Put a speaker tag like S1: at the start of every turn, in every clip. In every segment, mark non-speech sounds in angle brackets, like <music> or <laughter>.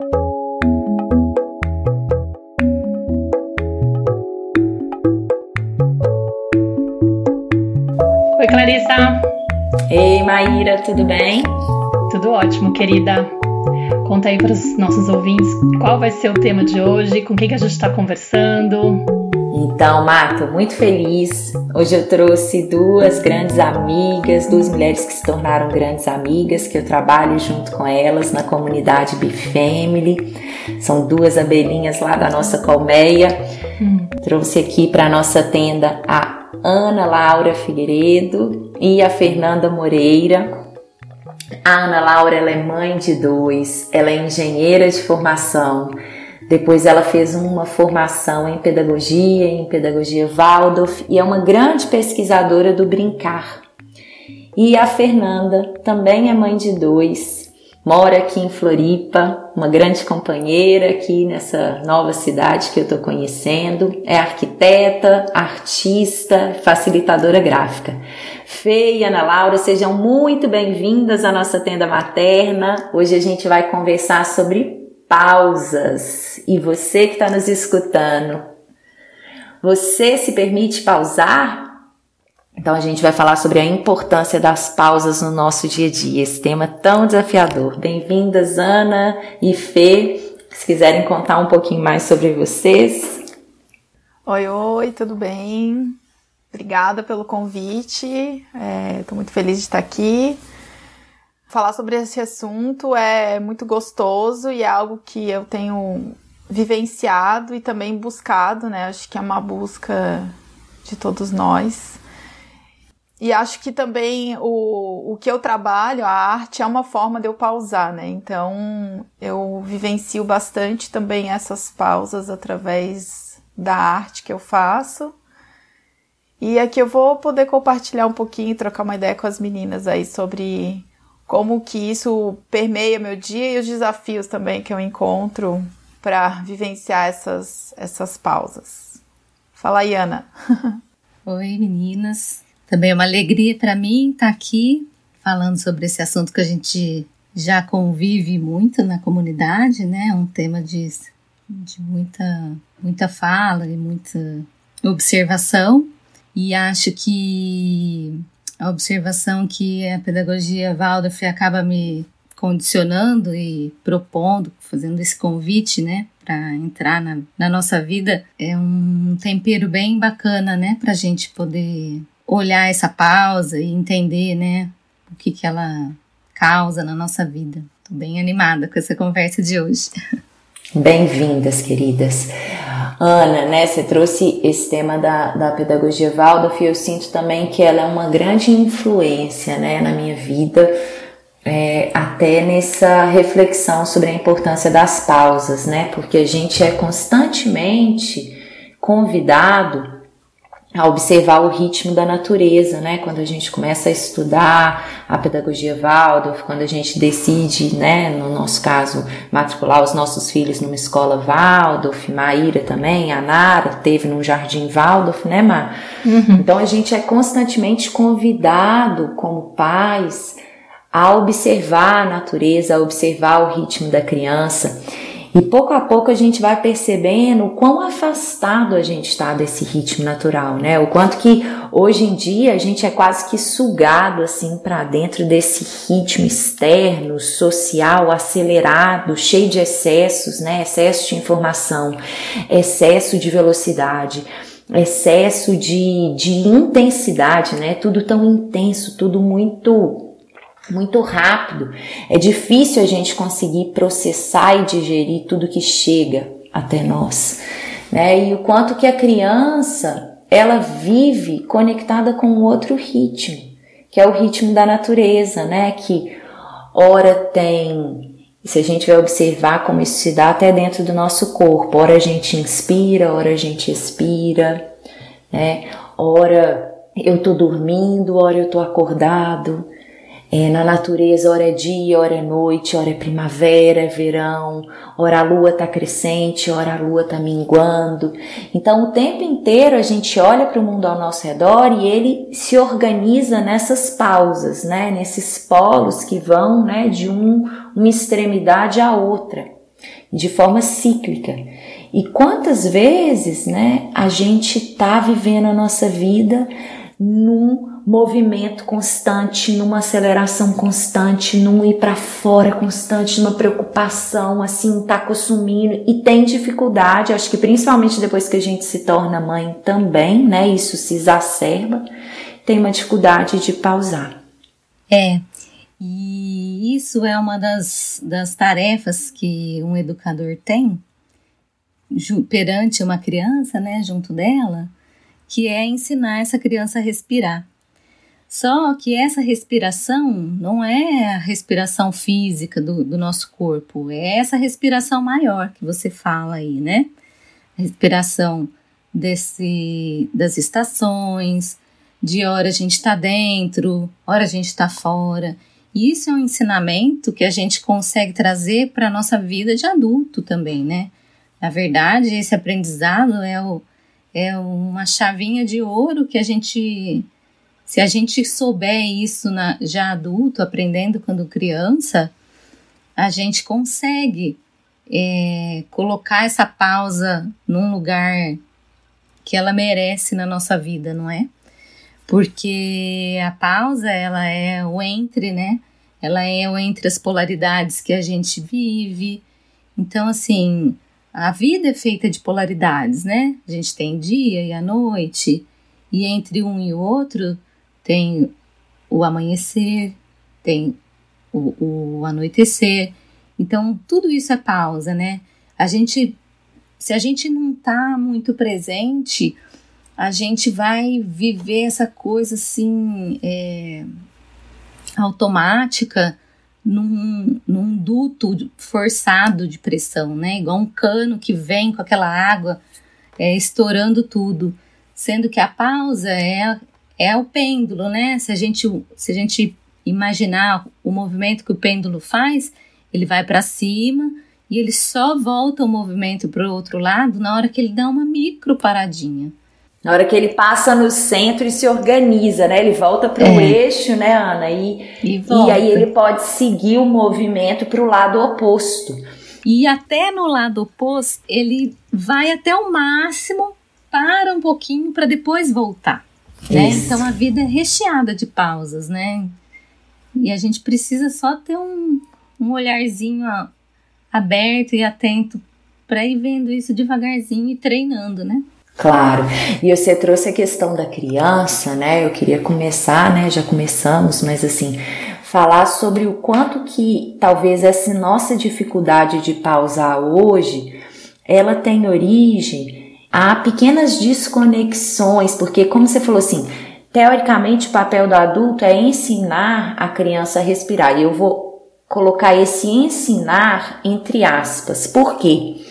S1: Oi, Clarissa.
S2: Ei, Maíra, tudo bem?
S1: Tudo ótimo, querida. Conta aí para os nossos ouvintes qual vai ser o tema de hoje, com quem que a gente está conversando.
S2: Então, Marta, muito feliz. Hoje eu trouxe duas grandes amigas, duas mulheres que se tornaram grandes amigas, que eu trabalho junto com elas na comunidade Beef Family. São duas abelhinhas lá da nossa colmeia. Hum. Trouxe aqui para nossa tenda a Ana Laura Figueiredo e a Fernanda Moreira. A Ana Laura ela é mãe de dois, ela é engenheira de formação. Depois ela fez uma formação em pedagogia, em pedagogia Waldorf e é uma grande pesquisadora do brincar. E a Fernanda também é mãe de dois, mora aqui em Floripa, uma grande companheira aqui nessa nova cidade que eu estou conhecendo, é arquiteta, artista, facilitadora gráfica. Fê e Ana Laura, sejam muito bem-vindas à nossa tenda materna. Hoje a gente vai conversar sobre pausas. E você que está nos escutando, você se permite pausar? Então a gente vai falar sobre a importância das pausas no nosso dia a dia, esse tema tão desafiador. Bem-vindas, Ana e Fê. Se quiserem contar um pouquinho mais sobre vocês.
S3: Oi, oi, tudo bem? Obrigada pelo convite. Estou é, muito feliz de estar aqui. Falar sobre esse assunto é muito gostoso e é algo que eu tenho vivenciado e também buscado, né? Acho que é uma busca de todos nós. E acho que também o, o que eu trabalho, a arte, é uma forma de eu pausar, né? Então eu vivencio bastante também essas pausas através da arte que eu faço. E aqui eu vou poder compartilhar um pouquinho trocar uma ideia com as meninas aí sobre como que isso permeia meu dia e os desafios também que eu encontro para vivenciar essas, essas pausas. Fala aí, Ana. <laughs>
S4: Oi, meninas. Também é uma alegria para mim estar aqui falando sobre esse assunto que a gente já convive muito na comunidade, né? Um tema de, de muita, muita fala e muita observação. E acho que a observação que a pedagogia Waldorf acaba me condicionando e propondo, fazendo esse convite, né, para entrar na, na, nossa vida, é um tempero bem bacana, né, para a gente poder olhar essa pausa e entender, né, o que, que ela causa na nossa vida. Estou bem animada com essa conversa de hoje.
S2: Bem-vindas, queridas. Ana, né, você trouxe esse tema da, da pedagogia Waldorf e eu sinto também que ela é uma grande influência, né, na minha vida, é, até nessa reflexão sobre a importância das pausas, né, porque a gente é constantemente convidado a observar o ritmo da natureza, né? Quando a gente começa a estudar a pedagogia Waldorf, quando a gente decide, né, no nosso caso, matricular os nossos filhos numa escola Waldorf, Maíra também, a Nara teve num jardim Waldorf, né, Mar? Uhum. Então a gente é constantemente convidado como pais a observar a natureza, a observar o ritmo da criança. E pouco a pouco a gente vai percebendo o quão afastado a gente está desse ritmo natural, né? O quanto que hoje em dia a gente é quase que sugado assim para dentro desse ritmo externo, social, acelerado, cheio de excessos, né? Excesso de informação, excesso de velocidade excesso de, de intensidade, né? Tudo tão intenso, tudo muito muito rápido. É difícil a gente conseguir processar e digerir tudo que chega até nós, né? E o quanto que a criança ela vive conectada com outro ritmo, que é o ritmo da natureza, né? Que ora tem, se a gente vai observar como isso se dá até dentro do nosso corpo, ora a gente inspira, ora a gente expira, né? Ora eu tô dormindo, ora eu tô acordado, é, na natureza, hora é dia, hora é noite, hora é primavera, é verão, hora a lua está crescente, hora a lua está minguando. Então, o tempo inteiro a gente olha para o mundo ao nosso redor e ele se organiza nessas pausas, né? nesses polos que vão né, de um, uma extremidade à outra. de forma cíclica. E quantas vezes, né, a gente está vivendo a nossa vida num movimento constante, numa aceleração constante, num ir para fora constante, numa preocupação, assim, tá consumindo e tem dificuldade, acho que principalmente depois que a gente se torna mãe também, né, isso se exacerba, tem uma dificuldade de pausar.
S4: É, e isso é uma das, das tarefas que um educador tem perante uma criança, né, junto dela, que é ensinar essa criança a respirar. Só que essa respiração não é a respiração física do, do nosso corpo, é essa respiração maior que você fala aí, né? A respiração desse, das estações, de hora a gente está dentro, hora a gente está fora. E isso é um ensinamento que a gente consegue trazer para a nossa vida de adulto também, né? Na verdade, esse aprendizado é, o, é uma chavinha de ouro que a gente se a gente souber isso na, já adulto, aprendendo quando criança, a gente consegue é, colocar essa pausa num lugar que ela merece na nossa vida, não é? Porque a pausa, ela é o entre, né? Ela é o entre as polaridades que a gente vive. Então, assim, a vida é feita de polaridades, né? A gente tem dia e a noite, e entre um e outro tem o amanhecer, tem o, o anoitecer. Então, tudo isso é pausa, né? A gente, se a gente não tá muito presente, a gente vai viver essa coisa assim, é, automática, num, num duto forçado de pressão, né? Igual um cano que vem com aquela água é, estourando tudo. Sendo que a pausa é, é o pêndulo, né? Se a gente, se a gente imaginar o movimento que o pêndulo faz, ele vai para cima e ele só volta o movimento para o outro lado na hora que ele dá uma micro paradinha.
S2: Na hora que ele passa no centro e se organiza, né? Ele volta para o é. eixo, né, Ana? E, e, e, aí ele pode seguir o movimento para o lado oposto.
S4: E até no lado oposto, ele vai até o máximo, para um pouquinho para depois voltar. Né? Então a vida é recheada de pausas, né? E a gente precisa só ter um, um olharzinho ó, aberto e atento para ir vendo isso devagarzinho e treinando, né?
S2: Claro. E você trouxe a questão da criança, né? Eu queria começar, né? Já começamos, mas assim, falar sobre o quanto que talvez essa nossa dificuldade de pausar hoje, ela tem origem há pequenas desconexões, porque como você falou assim, teoricamente o papel do adulto é ensinar a criança a respirar. E eu vou colocar esse ensinar entre aspas. Por quê?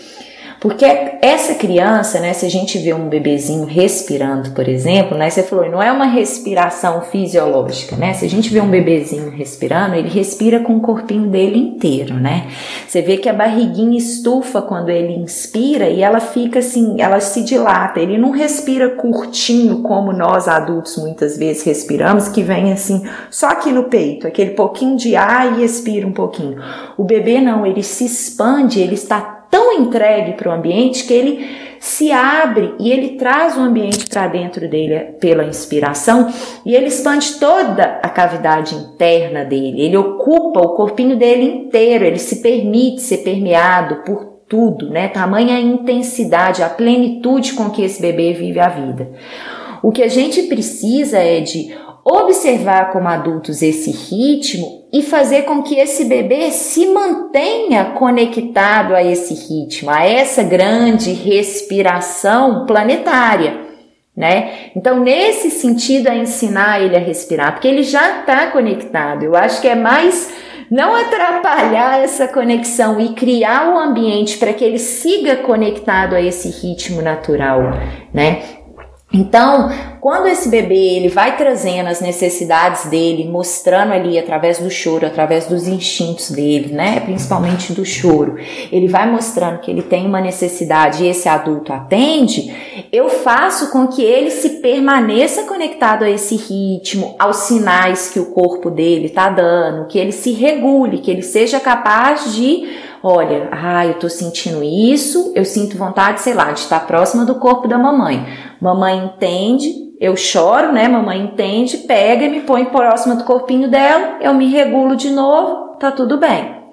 S2: Porque essa criança, né, se a gente vê um bebezinho respirando, por exemplo, né, você falou, não é uma respiração fisiológica, né? Se a gente vê um bebezinho respirando, ele respira com o corpinho dele inteiro, né? Você vê que a barriguinha estufa quando ele inspira e ela fica assim, ela se dilata. Ele não respira curtinho como nós adultos muitas vezes respiramos, que vem assim, só aqui no peito, aquele pouquinho de ar e expira um pouquinho. O bebê não, ele se expande, ele está tão entregue para o ambiente que ele se abre e ele traz o ambiente para dentro dele pela inspiração e ele expande toda a cavidade interna dele. Ele ocupa o corpinho dele inteiro, ele se permite ser permeado por tudo, né? Tamanha a intensidade, a plenitude com que esse bebê vive a vida. O que a gente precisa é de observar como adultos esse ritmo e fazer com que esse bebê se mantenha conectado a esse ritmo, a essa grande respiração planetária. Né? Então, nesse sentido, é ensinar ele a respirar, porque ele já está conectado. Eu acho que é mais não atrapalhar essa conexão e criar o um ambiente para que ele siga conectado a esse ritmo natural, né? Então, quando esse bebê ele vai trazendo as necessidades dele, mostrando ali através do choro, através dos instintos dele, né, principalmente do choro, ele vai mostrando que ele tem uma necessidade e esse adulto atende, eu faço com que ele se permaneça conectado a esse ritmo, aos sinais que o corpo dele está dando, que ele se regule, que ele seja capaz de olha, ah, eu tô sentindo isso, eu sinto vontade, sei lá, de estar próxima do corpo da mamãe. Mamãe entende, eu choro, né? Mamãe entende, pega e me põe próxima do corpinho dela, eu me regulo de novo, tá tudo bem.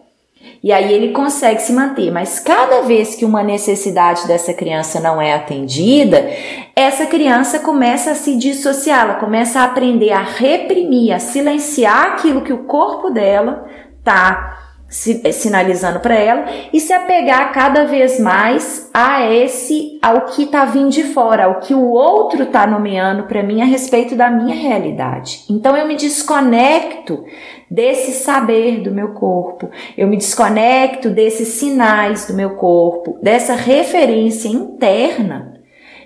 S2: E aí ele consegue se manter, mas cada vez que uma necessidade dessa criança não é atendida, essa criança começa a se dissociar, ela começa a aprender a reprimir, a silenciar aquilo que o corpo dela tá sinalizando para ela e se apegar cada vez mais a esse ao que está vindo de fora, ao que o outro está nomeando para mim a respeito da minha realidade. Então eu me desconecto desse saber do meu corpo, eu me desconecto desses sinais do meu corpo, dessa referência interna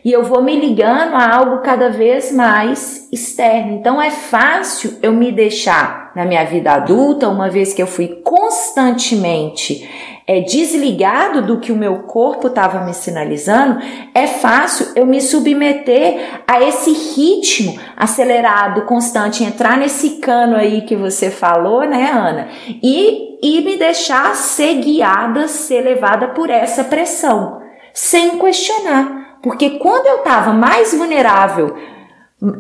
S2: e eu vou me ligando a algo cada vez mais externo. Então é fácil eu me deixar na minha vida adulta, uma vez que eu fui constantemente é, desligado do que o meu corpo estava me sinalizando, é fácil eu me submeter a esse ritmo acelerado, constante, entrar nesse cano aí que você falou, né, Ana? E, e me deixar ser guiada, ser levada por essa pressão, sem questionar. Porque quando eu estava mais vulnerável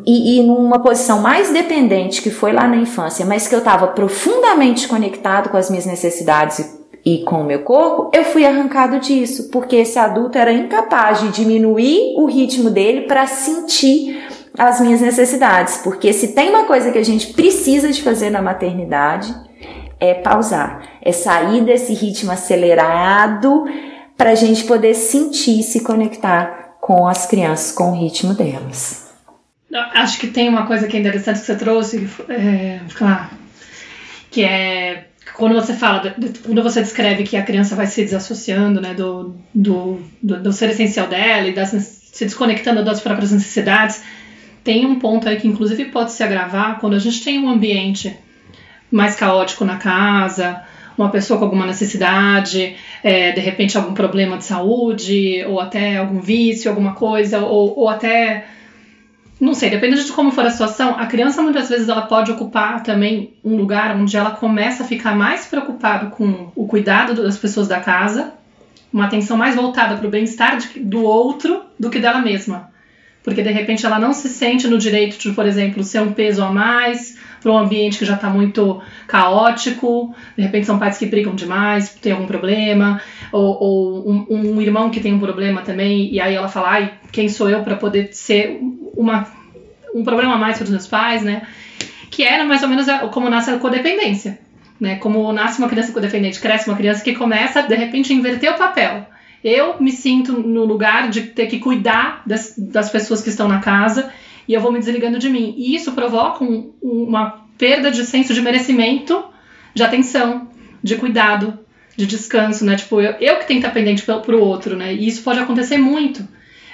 S2: e, e, numa posição mais dependente, que foi lá na infância, mas que eu estava profundamente conectado com as minhas necessidades e, e com o meu corpo, eu fui arrancado disso, porque esse adulto era incapaz de diminuir o ritmo dele para sentir as minhas necessidades. Porque se tem uma coisa que a gente precisa de fazer na maternidade, é pausar, é sair desse ritmo acelerado para a gente poder sentir, se conectar com as crianças, com o ritmo delas.
S1: Acho que tem uma coisa que é interessante que você trouxe, é, claro, que é quando você fala, quando você descreve que a criança vai se desassociando né, do, do, do, do ser essencial dela e das, se desconectando das próprias necessidades, tem um ponto aí que inclusive pode se agravar quando a gente tem um ambiente mais caótico na casa, uma pessoa com alguma necessidade, é, de repente algum problema de saúde, ou até algum vício, alguma coisa, ou, ou até. Não sei, dependendo de como for a situação, a criança muitas vezes ela pode ocupar também um lugar onde ela começa a ficar mais preocupada com o cuidado das pessoas da casa, uma atenção mais voltada para o bem-estar do outro do que dela mesma. Porque de repente ela não se sente no direito de, por exemplo, ser um peso a mais, para um ambiente que já está muito caótico, de repente são pais que brigam demais, tem algum problema, ou, ou um, um, irmão que tem um problema também, e aí ela fala, ai, quem sou eu para poder ser uma, um problema a mais para os meus pais, né? Que era mais ou menos como nasce a codependência, né? Como nasce uma criança codependente, cresce uma criança que começa, de repente, a inverter o papel. Eu me sinto no lugar de ter que cuidar das, das pessoas que estão na casa e eu vou me desligando de mim. E isso provoca um, uma perda de senso de merecimento, de atenção, de cuidado, de descanso, né? Tipo, eu, eu que tenho que estar pendente pro, pro outro, né? E isso pode acontecer muito.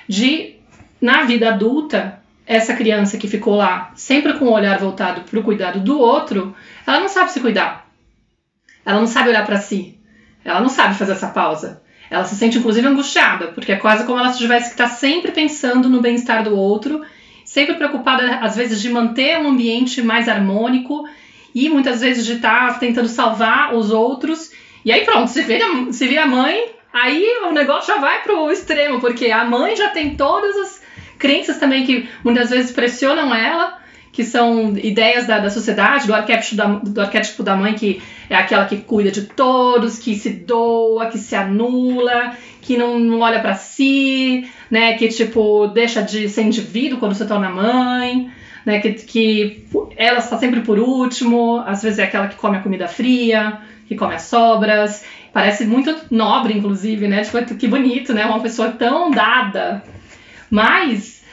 S1: De, na vida adulta, essa criança que ficou lá sempre com o olhar voltado para o cuidado do outro, ela não sabe se cuidar. Ela não sabe olhar para si. Ela não sabe fazer essa pausa. Ela se sente inclusive angustiada, porque é quase como ela tivesse que estar sempre pensando no bem-estar do outro sempre preocupada, às vezes, de manter um ambiente mais harmônico e muitas vezes de estar tá tentando salvar os outros. E aí pronto, se vira, se vira mãe, aí o negócio já vai pro extremo, porque a mãe já tem todas as crenças também que muitas vezes pressionam ela, que são ideias da, da sociedade, do arquétipo da, do arquétipo da mãe, que é aquela que cuida de todos, que se doa, que se anula, que não, não olha para si, né? Que tipo deixa de ser indivíduo quando se torna mãe, né? Que, que ela está sempre por último, às vezes é aquela que come a comida fria, que come as sobras. Parece muito nobre, inclusive, né? Tipo, que bonito, né? Uma pessoa tão dada. Mas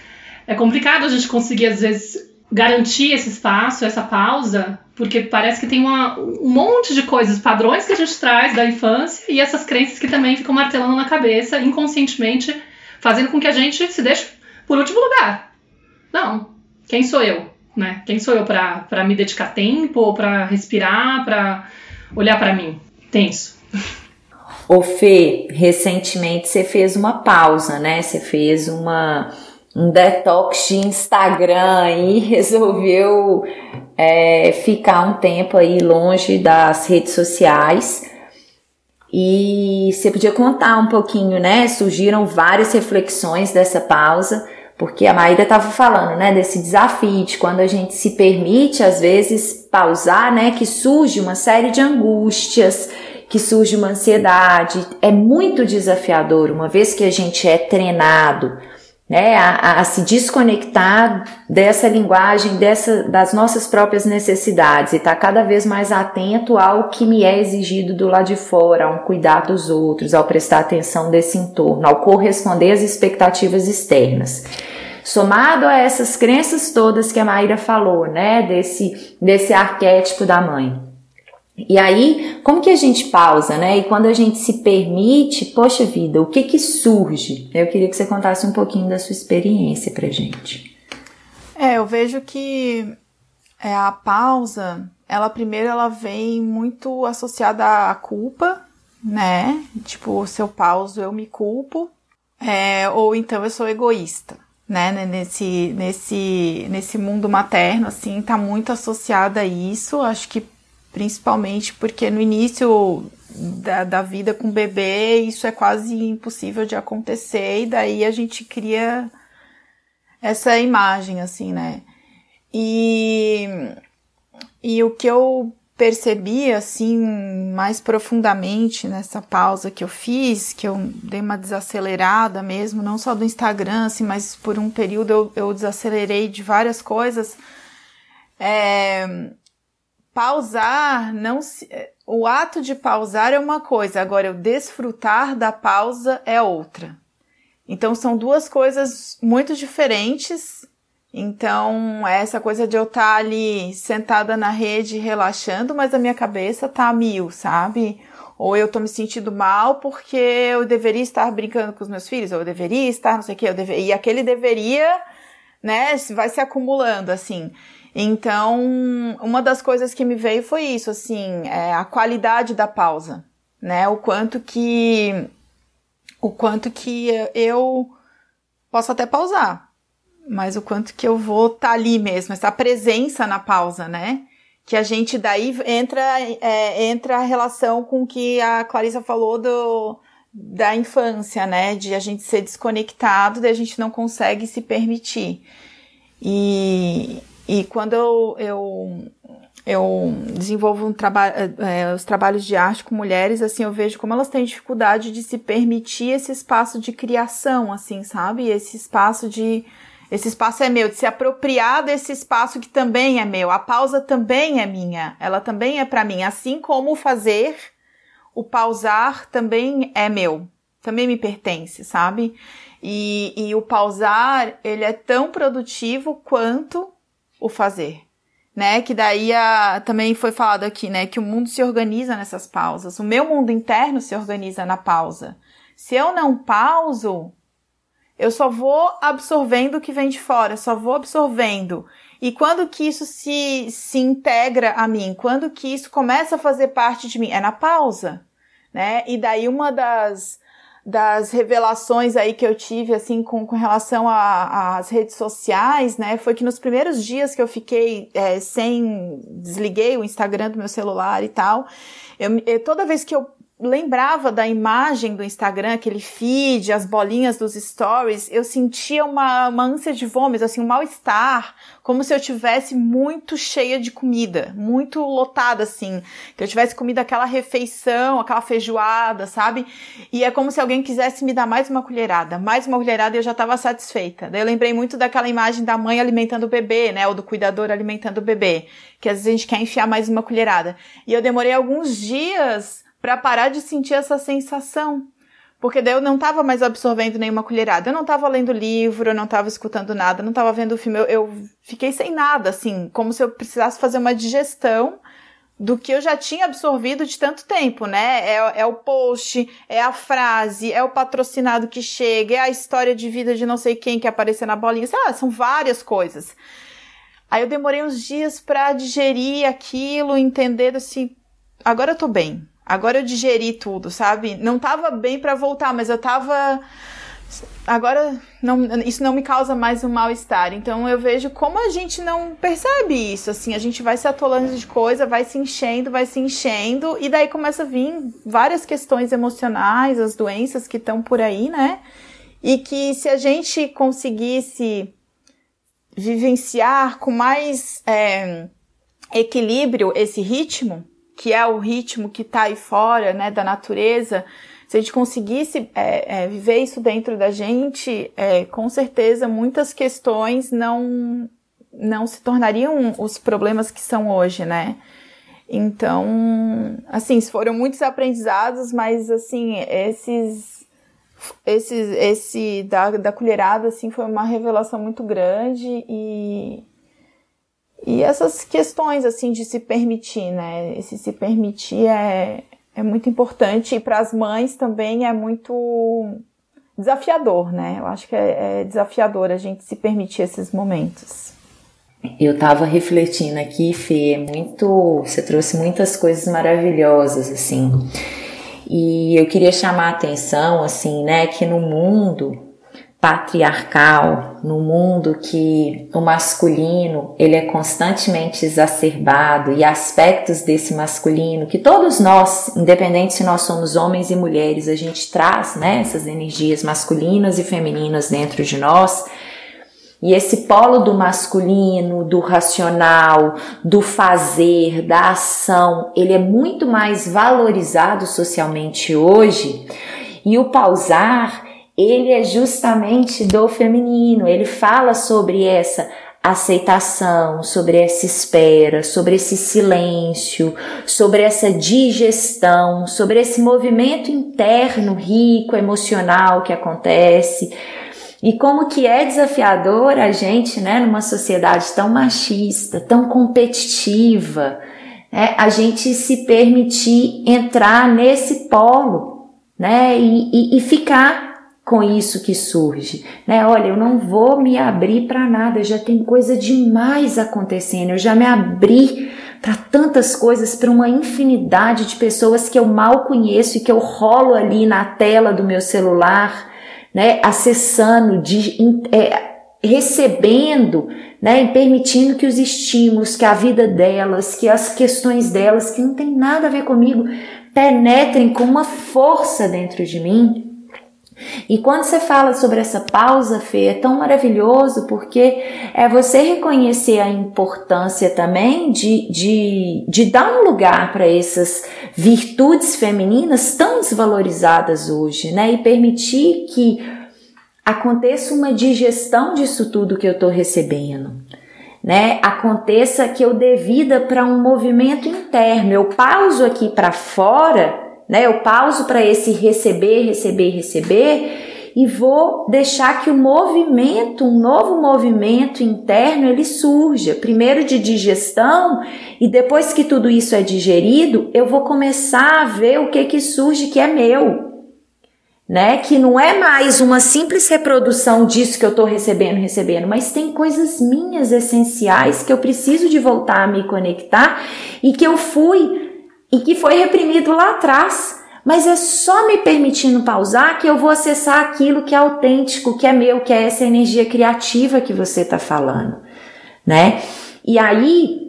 S1: é complicado a gente conseguir, às vezes, garantir esse espaço, essa pausa, porque parece que tem uma, um monte de coisas, padrões que a gente traz da infância e essas crenças que também ficam martelando na cabeça, inconscientemente, fazendo com que a gente se deixe por último lugar. Não. Quem sou eu? Né? Quem sou eu para me dedicar tempo, ou para respirar, para olhar para mim? Tenso.
S2: Ô Fê, recentemente você fez uma pausa, né? Você fez uma um detox de Instagram e <laughs> resolveu é, ficar um tempo aí longe das redes sociais. E você podia contar um pouquinho, né? Surgiram várias reflexões dessa pausa, porque a Maíra estava falando, né, desse desafio de quando a gente se permite, às vezes, pausar, né, que surge uma série de angústias, que surge uma ansiedade. É muito desafiador, uma vez que a gente é treinado né, a, a, se desconectar dessa linguagem, dessa, das nossas próprias necessidades e estar tá cada vez mais atento ao que me é exigido do lado de fora, ao cuidar dos outros, ao prestar atenção desse entorno, ao corresponder às expectativas externas. Somado a essas crenças todas que a Maíra falou, né, desse, desse arquétipo da mãe. E aí, como que a gente pausa, né? E quando a gente se permite, poxa vida, o que que surge? Eu queria que você contasse um pouquinho da sua experiência pra gente.
S3: É, eu vejo que é, a pausa, ela primeiro ela vem muito associada à culpa, né? Tipo, se eu pauso, eu me culpo. É, ou então eu sou egoísta, né? Nesse, nesse, nesse mundo materno, assim, tá muito associada a isso. Acho que principalmente porque no início da, da vida com bebê isso é quase impossível de acontecer e daí a gente cria essa imagem assim, né? E, e o que eu percebi assim mais profundamente nessa pausa que eu fiz, que eu dei uma desacelerada mesmo, não só do Instagram, assim, mas por um período eu, eu desacelerei de várias coisas. É, pausar não se, o ato de pausar é uma coisa, agora o desfrutar da pausa é outra. Então são duas coisas muito diferentes. Então, essa coisa de eu estar tá ali sentada na rede relaxando, mas a minha cabeça tá a mil, sabe? Ou eu tô me sentindo mal porque eu deveria estar brincando com os meus filhos, ou eu deveria estar, não sei o que, eu deveria, e aquele deveria, né, vai se acumulando assim. Então, uma das coisas que me veio foi isso, assim, é a qualidade da pausa, né? O quanto que o quanto que eu posso até pausar, mas o quanto que eu vou estar tá ali mesmo, essa presença na pausa, né? Que a gente daí entra é, entra a relação com que a Clarissa falou do da infância, né? De a gente ser desconectado, de a gente não consegue se permitir. E, e quando eu, eu, eu desenvolvo um traba é, os trabalhos de arte com mulheres, assim, eu vejo como elas têm dificuldade de se permitir esse espaço de criação, assim, sabe? Esse espaço de. Esse espaço é meu, de se apropriar desse espaço que também é meu. A pausa também é minha, ela também é para mim. Assim como o fazer, o pausar também é meu, também me pertence, sabe? E, e o pausar, ele é tão produtivo quanto o fazer. Né, que daí a, também foi falado aqui, né, que o mundo se organiza nessas pausas. O meu mundo interno se organiza na pausa. Se eu não pauso, eu só vou absorvendo o que vem de fora, só vou absorvendo. E quando que isso se, se integra a mim? Quando que isso começa a fazer parte de mim? É na pausa, né? E daí uma das, das revelações aí que eu tive, assim, com, com relação às redes sociais, né, foi que nos primeiros dias que eu fiquei é, sem, desliguei o Instagram do meu celular e tal, eu, eu, toda vez que eu lembrava da imagem do Instagram, aquele feed, as bolinhas dos stories, eu sentia uma, uma ânsia de vômito, assim, um mal-estar, como se eu tivesse muito cheia de comida, muito lotada, assim, que eu tivesse comido aquela refeição, aquela feijoada, sabe? E é como se alguém quisesse me dar mais uma colherada, mais uma colherada e eu já estava satisfeita. Daí eu lembrei muito daquela imagem da mãe alimentando o bebê, né, ou do cuidador alimentando o bebê, que às vezes a gente quer enfiar mais uma colherada. E eu demorei alguns dias para parar de sentir essa sensação. Porque daí eu não estava mais absorvendo nenhuma colherada. Eu não estava lendo livro, eu não estava escutando nada, não estava vendo filme. Eu, eu, fiquei sem nada, assim, como se eu precisasse fazer uma digestão do que eu já tinha absorvido de tanto tempo, né? É, é o post, é a frase, é o patrocinado que chega, é a história de vida de não sei quem que apareceu na bolinha. Sei lá, são várias coisas. Aí eu demorei uns dias para digerir aquilo, entender assim, agora eu tô bem Agora eu digeri tudo, sabe? Não tava bem para voltar, mas eu tava agora não, isso não me causa mais um mal-estar. Então eu vejo como a gente não percebe isso. Assim, a gente vai se atolando de coisa, vai se enchendo, vai se enchendo, e daí começa a vir várias questões emocionais, as doenças que estão por aí, né? E que se a gente conseguisse vivenciar com mais é, equilíbrio esse ritmo, que é o ritmo que está aí fora, né, da natureza, se a gente conseguisse é, é, viver isso dentro da gente, é, com certeza muitas questões não, não se tornariam os problemas que são hoje, né? Então, assim, foram muitos aprendizados, mas assim, esses esses esse da, da colherada assim foi uma revelação muito grande e e essas questões assim de se permitir, né? Esse se permitir é é muito importante e para as mães também é muito desafiador, né? Eu acho que é, é desafiador a gente se permitir esses momentos.
S2: Eu estava refletindo aqui, Fê, é muito, você trouxe muitas coisas maravilhosas assim. E eu queria chamar a atenção assim, né, que no mundo patriarcal, no mundo que o masculino ele é constantemente exacerbado e aspectos desse masculino que todos nós, independente se nós somos homens e mulheres, a gente traz, né, essas energias masculinas e femininas dentro de nós. E esse polo do masculino, do racional, do fazer, da ação, ele é muito mais valorizado socialmente hoje. E o pausar, ele é justamente do feminino, ele fala sobre essa aceitação, sobre essa espera, sobre esse silêncio, sobre essa digestão, sobre esse movimento interno rico, emocional que acontece. E como que é desafiador a gente, né, numa sociedade tão machista, tão competitiva, né, a gente se permitir entrar nesse polo, né, e, e, e ficar com isso que surge, né? Olha, eu não vou me abrir para nada, já tem coisa demais acontecendo, eu já me abri para tantas coisas, para uma infinidade de pessoas que eu mal conheço e que eu rolo ali na tela do meu celular, né? Acessando, de, é, recebendo, né? E permitindo que os estímulos, que a vida delas, que as questões delas, que não tem nada a ver comigo, penetrem com uma força dentro de mim e quando você fala sobre essa pausa, Fê, é tão maravilhoso porque é você reconhecer a importância também de, de, de dar um lugar para essas virtudes femininas tão desvalorizadas hoje, né? E permitir que aconteça uma digestão disso tudo que eu estou recebendo. Né, aconteça que eu dê vida para um movimento interno. Eu pauso aqui para fora né? Eu pauso para esse receber, receber, receber e vou deixar que o movimento, um novo movimento interno, ele surja. Primeiro de digestão e depois que tudo isso é digerido, eu vou começar a ver o que que surge que é meu. Né? Que não é mais uma simples reprodução disso que eu estou recebendo, recebendo, mas tem coisas minhas essenciais que eu preciso de voltar a me conectar e que eu fui e que foi reprimido lá atrás. Mas é só me permitindo pausar que eu vou acessar aquilo que é autêntico, que é meu, que é essa energia criativa que você está falando, né? E aí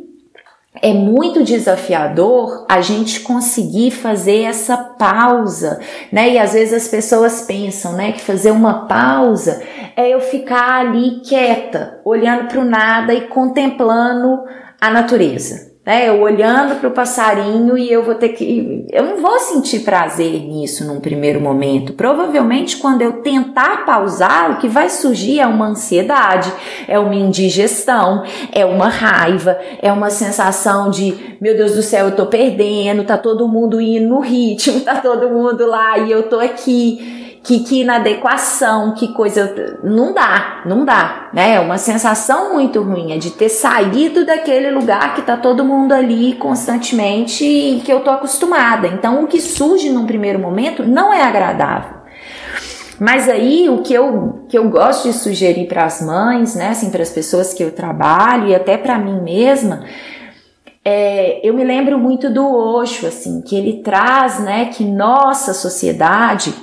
S2: é muito desafiador a gente conseguir fazer essa pausa, né? E às vezes as pessoas pensam, né, que fazer uma pausa é eu ficar ali quieta, olhando para o nada e contemplando a natureza né? Eu olhando para o passarinho e eu vou ter que. Eu não vou sentir prazer nisso num primeiro momento. Provavelmente, quando eu tentar pausar, o que vai surgir é uma ansiedade, é uma indigestão, é uma raiva, é uma sensação de: meu Deus do céu, eu tô perdendo, tá todo mundo indo no ritmo, <laughs> tá todo mundo lá e eu tô aqui que, que inadequação, que coisa. Não dá, não dá, né? É uma sensação muito ruim, é de ter saído daquele lugar que tá todo mundo ali constantemente e que eu tô acostumada. Então, o que surge num primeiro momento não é agradável. Mas aí o que eu, que eu gosto de sugerir para as mães, né, assim, para as pessoas que eu trabalho e até para mim mesma, é, eu me lembro muito do Osho, assim, que ele traz, né, que nossa sociedade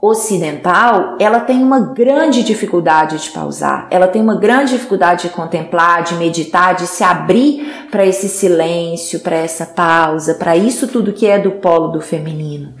S2: ocidental, ela tem uma grande dificuldade de pausar, ela tem uma grande dificuldade de contemplar, de meditar, de se abrir para esse silêncio, para essa pausa, para isso tudo que é do polo do feminino.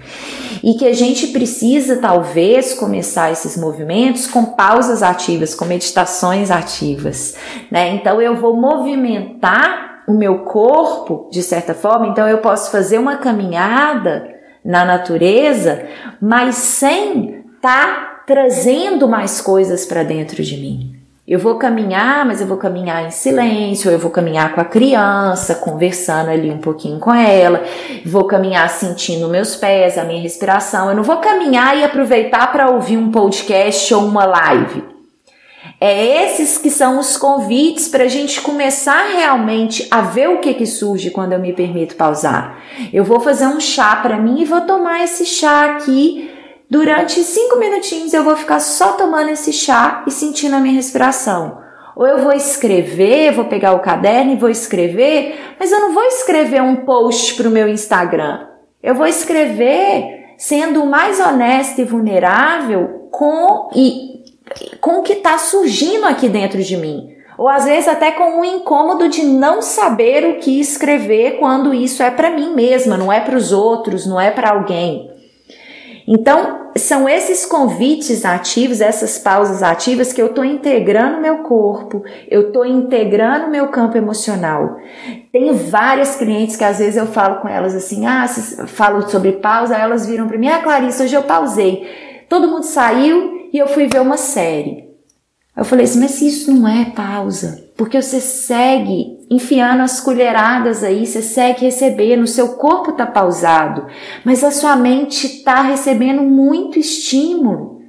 S2: E que a gente precisa talvez começar esses movimentos com pausas ativas, com meditações ativas, né? Então eu vou movimentar o meu corpo de certa forma, então eu posso fazer uma caminhada na natureza, mas sem tá trazendo mais coisas para dentro de mim. Eu vou caminhar, mas eu vou caminhar em silêncio, eu vou caminhar com a criança, conversando ali um pouquinho com ela, vou caminhar sentindo meus pés, a minha respiração. Eu não vou caminhar e aproveitar para ouvir um podcast ou uma live. É esses que são os convites para a gente começar realmente a ver o que, que surge quando eu me permito pausar. Eu vou fazer um chá para mim e vou tomar esse chá aqui. Durante cinco minutinhos eu vou ficar só tomando esse chá e sentindo a minha respiração. Ou eu vou escrever, vou pegar o caderno e vou escrever, mas eu não vou escrever um post para o meu Instagram. Eu vou escrever sendo mais honesto e vulnerável com e com o que está surgindo aqui dentro de mim. Ou às vezes até com o incômodo de não saber o que escrever quando isso é para mim mesma, não é para os outros, não é para alguém. Então, são esses convites ativos, essas pausas ativas que eu estou integrando meu corpo, eu estou integrando meu campo emocional. Tenho várias clientes que às vezes eu falo com elas assim, ah, falo sobre pausa, elas viram para mim, ah, Clarissa, hoje eu pausei. Todo mundo saiu, e eu fui ver uma série. Eu falei assim, mas isso não é pausa, porque você segue enfiando as colheradas aí, você segue recebendo, o seu corpo tá pausado, mas a sua mente tá recebendo muito estímulo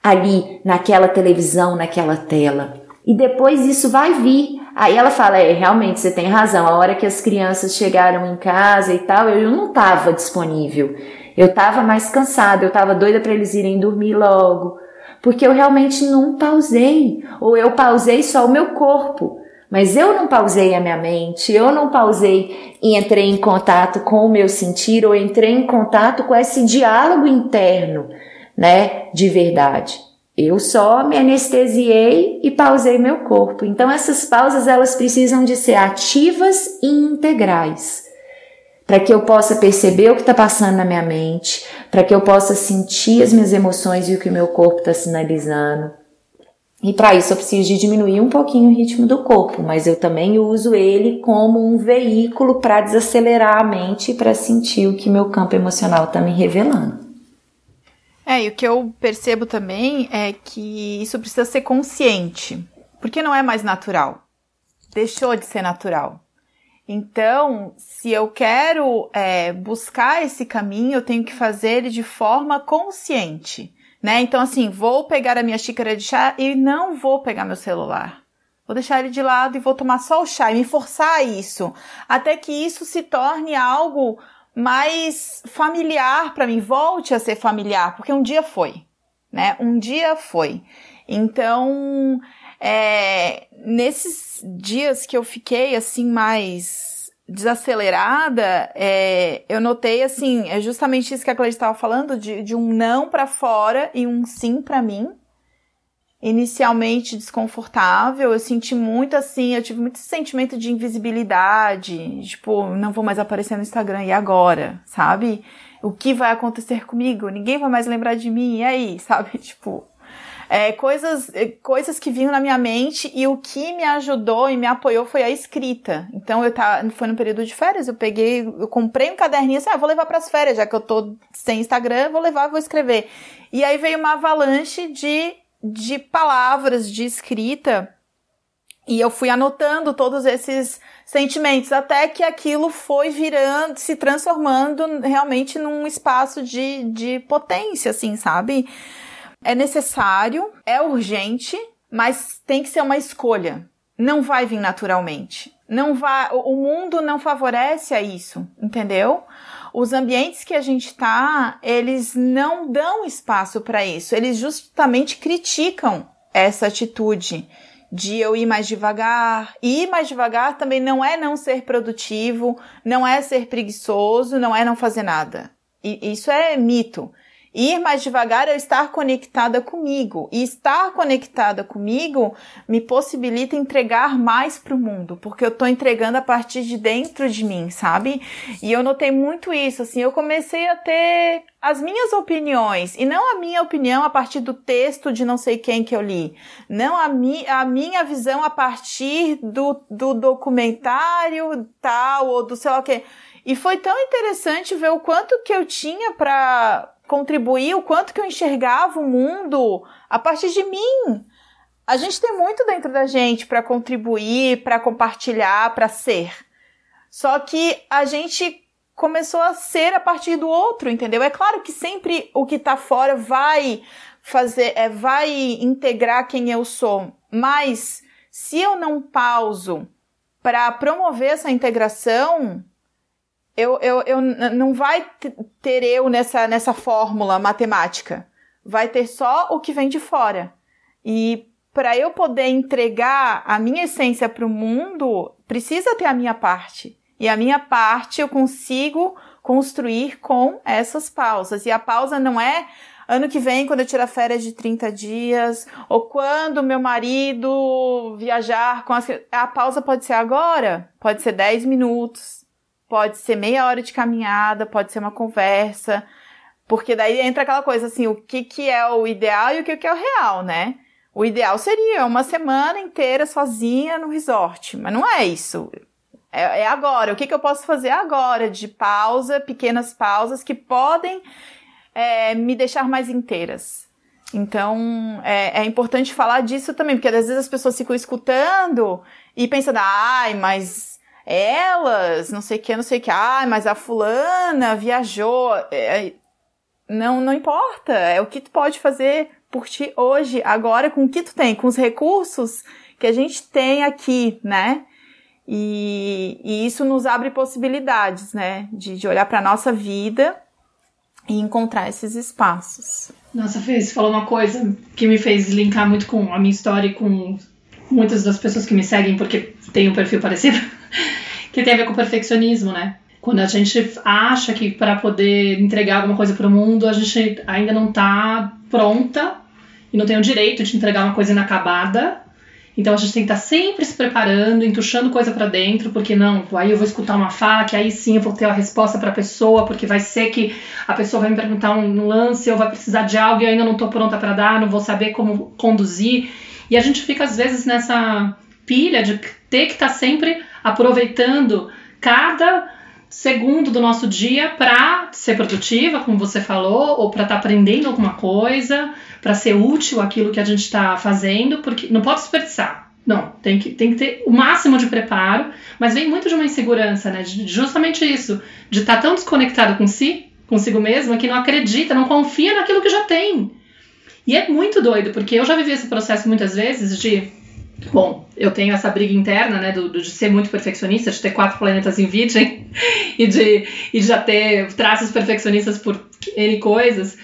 S2: ali naquela televisão, naquela tela. E depois isso vai vir. Aí ela fala: é, realmente você tem razão. A hora que as crianças chegaram em casa e tal, eu não estava disponível. Eu estava mais cansada, eu estava doida para eles irem dormir logo porque eu realmente não pausei, ou eu pausei só o meu corpo, mas eu não pausei a minha mente, eu não pausei e entrei em contato com o meu sentir, ou entrei em contato com esse diálogo interno, né, de verdade. Eu só me anestesiei e pausei meu corpo. Então essas pausas elas precisam de ser ativas e integrais para que eu possa perceber o que está passando na minha mente, para que eu possa sentir as minhas emoções e o que o meu corpo está sinalizando. E para isso eu preciso de diminuir um pouquinho o ritmo do corpo, mas eu também uso ele como um veículo para desacelerar a mente e para sentir o que meu campo emocional está me revelando.
S3: É, e o que eu percebo também é que isso precisa ser consciente, porque não é mais natural. Deixou de ser natural. Então, se eu quero é, buscar esse caminho, eu tenho que fazer ele de forma consciente, né? Então, assim, vou pegar a minha xícara de chá e não vou pegar meu celular. Vou deixar ele de lado e vou tomar só o chá e me forçar a isso, até que isso se torne algo mais familiar para mim, volte a ser familiar, porque um dia foi, né? Um dia foi. Então, é, nesses dias que eu fiquei assim mais desacelerada, é, eu notei assim, é justamente isso que a Cláudia estava falando, de, de um não para fora e um sim para mim. Inicialmente desconfortável, eu senti muito assim, eu tive muito sentimento de invisibilidade, tipo, não vou mais aparecer no Instagram, e agora, sabe? O que vai acontecer comigo? Ninguém vai mais lembrar de mim, e aí, <laughs> sabe? Tipo, é, coisas, é, coisas que vinham na minha mente e o que me ajudou e me apoiou foi a escrita. Então eu tava, foi no período de férias, eu peguei, eu comprei um caderninho assim, ah, vou levar para as férias, já que eu tô sem Instagram, vou levar, vou escrever. E aí veio uma avalanche de de palavras de escrita e eu fui anotando todos esses sentimentos até que aquilo foi virando, se transformando realmente num espaço de, de potência, assim, sabe? É necessário, é urgente, mas tem que ser uma escolha. Não vai vir naturalmente. Não vai, o mundo não favorece a isso, entendeu? Os ambientes que a gente está, eles não dão espaço para isso. Eles justamente criticam essa atitude de eu ir mais devagar. E ir mais devagar também não é não ser produtivo, não é ser preguiçoso, não é não fazer nada. E isso é mito. Ir mais devagar é estar conectada comigo. E estar conectada comigo me possibilita entregar mais para o mundo, porque eu estou entregando a partir de dentro de mim, sabe? E eu notei muito isso, assim, eu comecei a ter as minhas opiniões, e não a minha opinião a partir do texto de não sei quem que eu li, não a, mi a minha visão a partir do, do documentário tal, ou do sei lá o quê. E foi tão interessante ver o quanto que eu tinha para contribuir, o quanto que eu enxergava o mundo a partir de mim. A gente tem muito dentro da gente para contribuir, para compartilhar, para ser. Só que a gente começou a ser a partir do outro, entendeu? É claro que sempre o que está fora vai fazer, é, vai integrar quem eu sou, mas se eu não pauso para promover essa integração, eu, eu, eu não vai ter eu nessa, nessa fórmula matemática. Vai ter só o que vem de fora. E para eu poder entregar a minha essência para o mundo, precisa ter a minha parte. E a minha parte eu consigo construir com essas pausas. E a pausa não é ano que vem, quando eu tirar férias de 30 dias, ou quando meu marido viajar com as. A pausa pode ser agora, pode ser 10 minutos, pode ser meia hora de caminhada, pode ser uma conversa, porque daí entra aquela coisa assim, o que, que é o ideal e o que, que é o real, né? O ideal seria uma semana inteira sozinha no resort, mas não é isso. É, é agora. O que, que eu posso fazer agora de pausa, pequenas pausas que podem é, me deixar mais inteiras. Então, é, é, importante falar disso também, porque às vezes as pessoas ficam escutando e pensando, ai, mas elas, não sei o que, não sei o que, ah, mas a fulana viajou. É, não, não importa, é o que tu pode fazer por ti hoje, agora, com o que tu tem, com os recursos que a gente tem aqui, né? E, e isso nos abre possibilidades, né? De, de olhar para nossa vida e encontrar esses espaços.
S1: Nossa, Fê, você falou uma coisa que me fez linkar muito com a minha história e com muitas das pessoas que me seguem, porque tem um perfil parecido, que tem a ver com perfeccionismo, né? Quando a gente acha que para poder entregar alguma coisa para o mundo, a gente ainda não está pronta e não tem o direito de entregar uma coisa inacabada. Então a gente tem que estar tá sempre se preparando, entuchando coisa para dentro, porque não, aí eu vou escutar uma fala, que aí sim eu vou ter a resposta para a pessoa, porque vai ser que a pessoa vai me perguntar um lance, eu vai precisar de algo e eu ainda não estou pronta para dar, não vou saber como conduzir. E a gente fica às vezes nessa pilha de ter que estar tá sempre aproveitando cada segundo do nosso dia para ser produtiva, como você falou, ou para estar tá aprendendo alguma coisa, para ser útil aquilo que a gente está fazendo, porque não pode desperdiçar. Não, tem que, tem que ter o máximo de preparo, mas vem muito de uma insegurança, né? De, justamente isso, de estar tá tão desconectado com si, consigo mesma, que não acredita, não confia naquilo que já tem. E é muito doido, porque eu já vivi esse processo muitas vezes de. Bom, eu tenho essa briga interna, né, do, de ser muito perfeccionista, de ter quatro planetas em virgem <laughs> e de, e de já ter traços perfeccionistas por N coisas.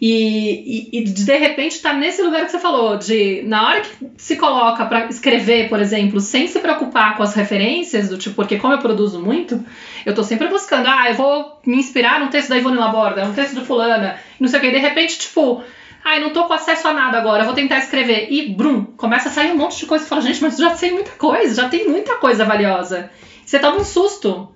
S1: E, e, e, de, de repente estar tá nesse lugar que você falou, de na hora que se coloca para escrever, por exemplo, sem se preocupar com as referências, do tipo, porque como eu produzo muito, eu tô sempre buscando, ah, eu vou me inspirar num texto da Ivone Laborda, num texto do fulana, não sei o que, de repente, tipo, Ai, não tô com acesso a nada agora, vou tentar escrever. E, brum, começa a sair um monte de coisa. Você fala, gente, mas já sei muita coisa, já tem muita coisa valiosa. Você toma um susto.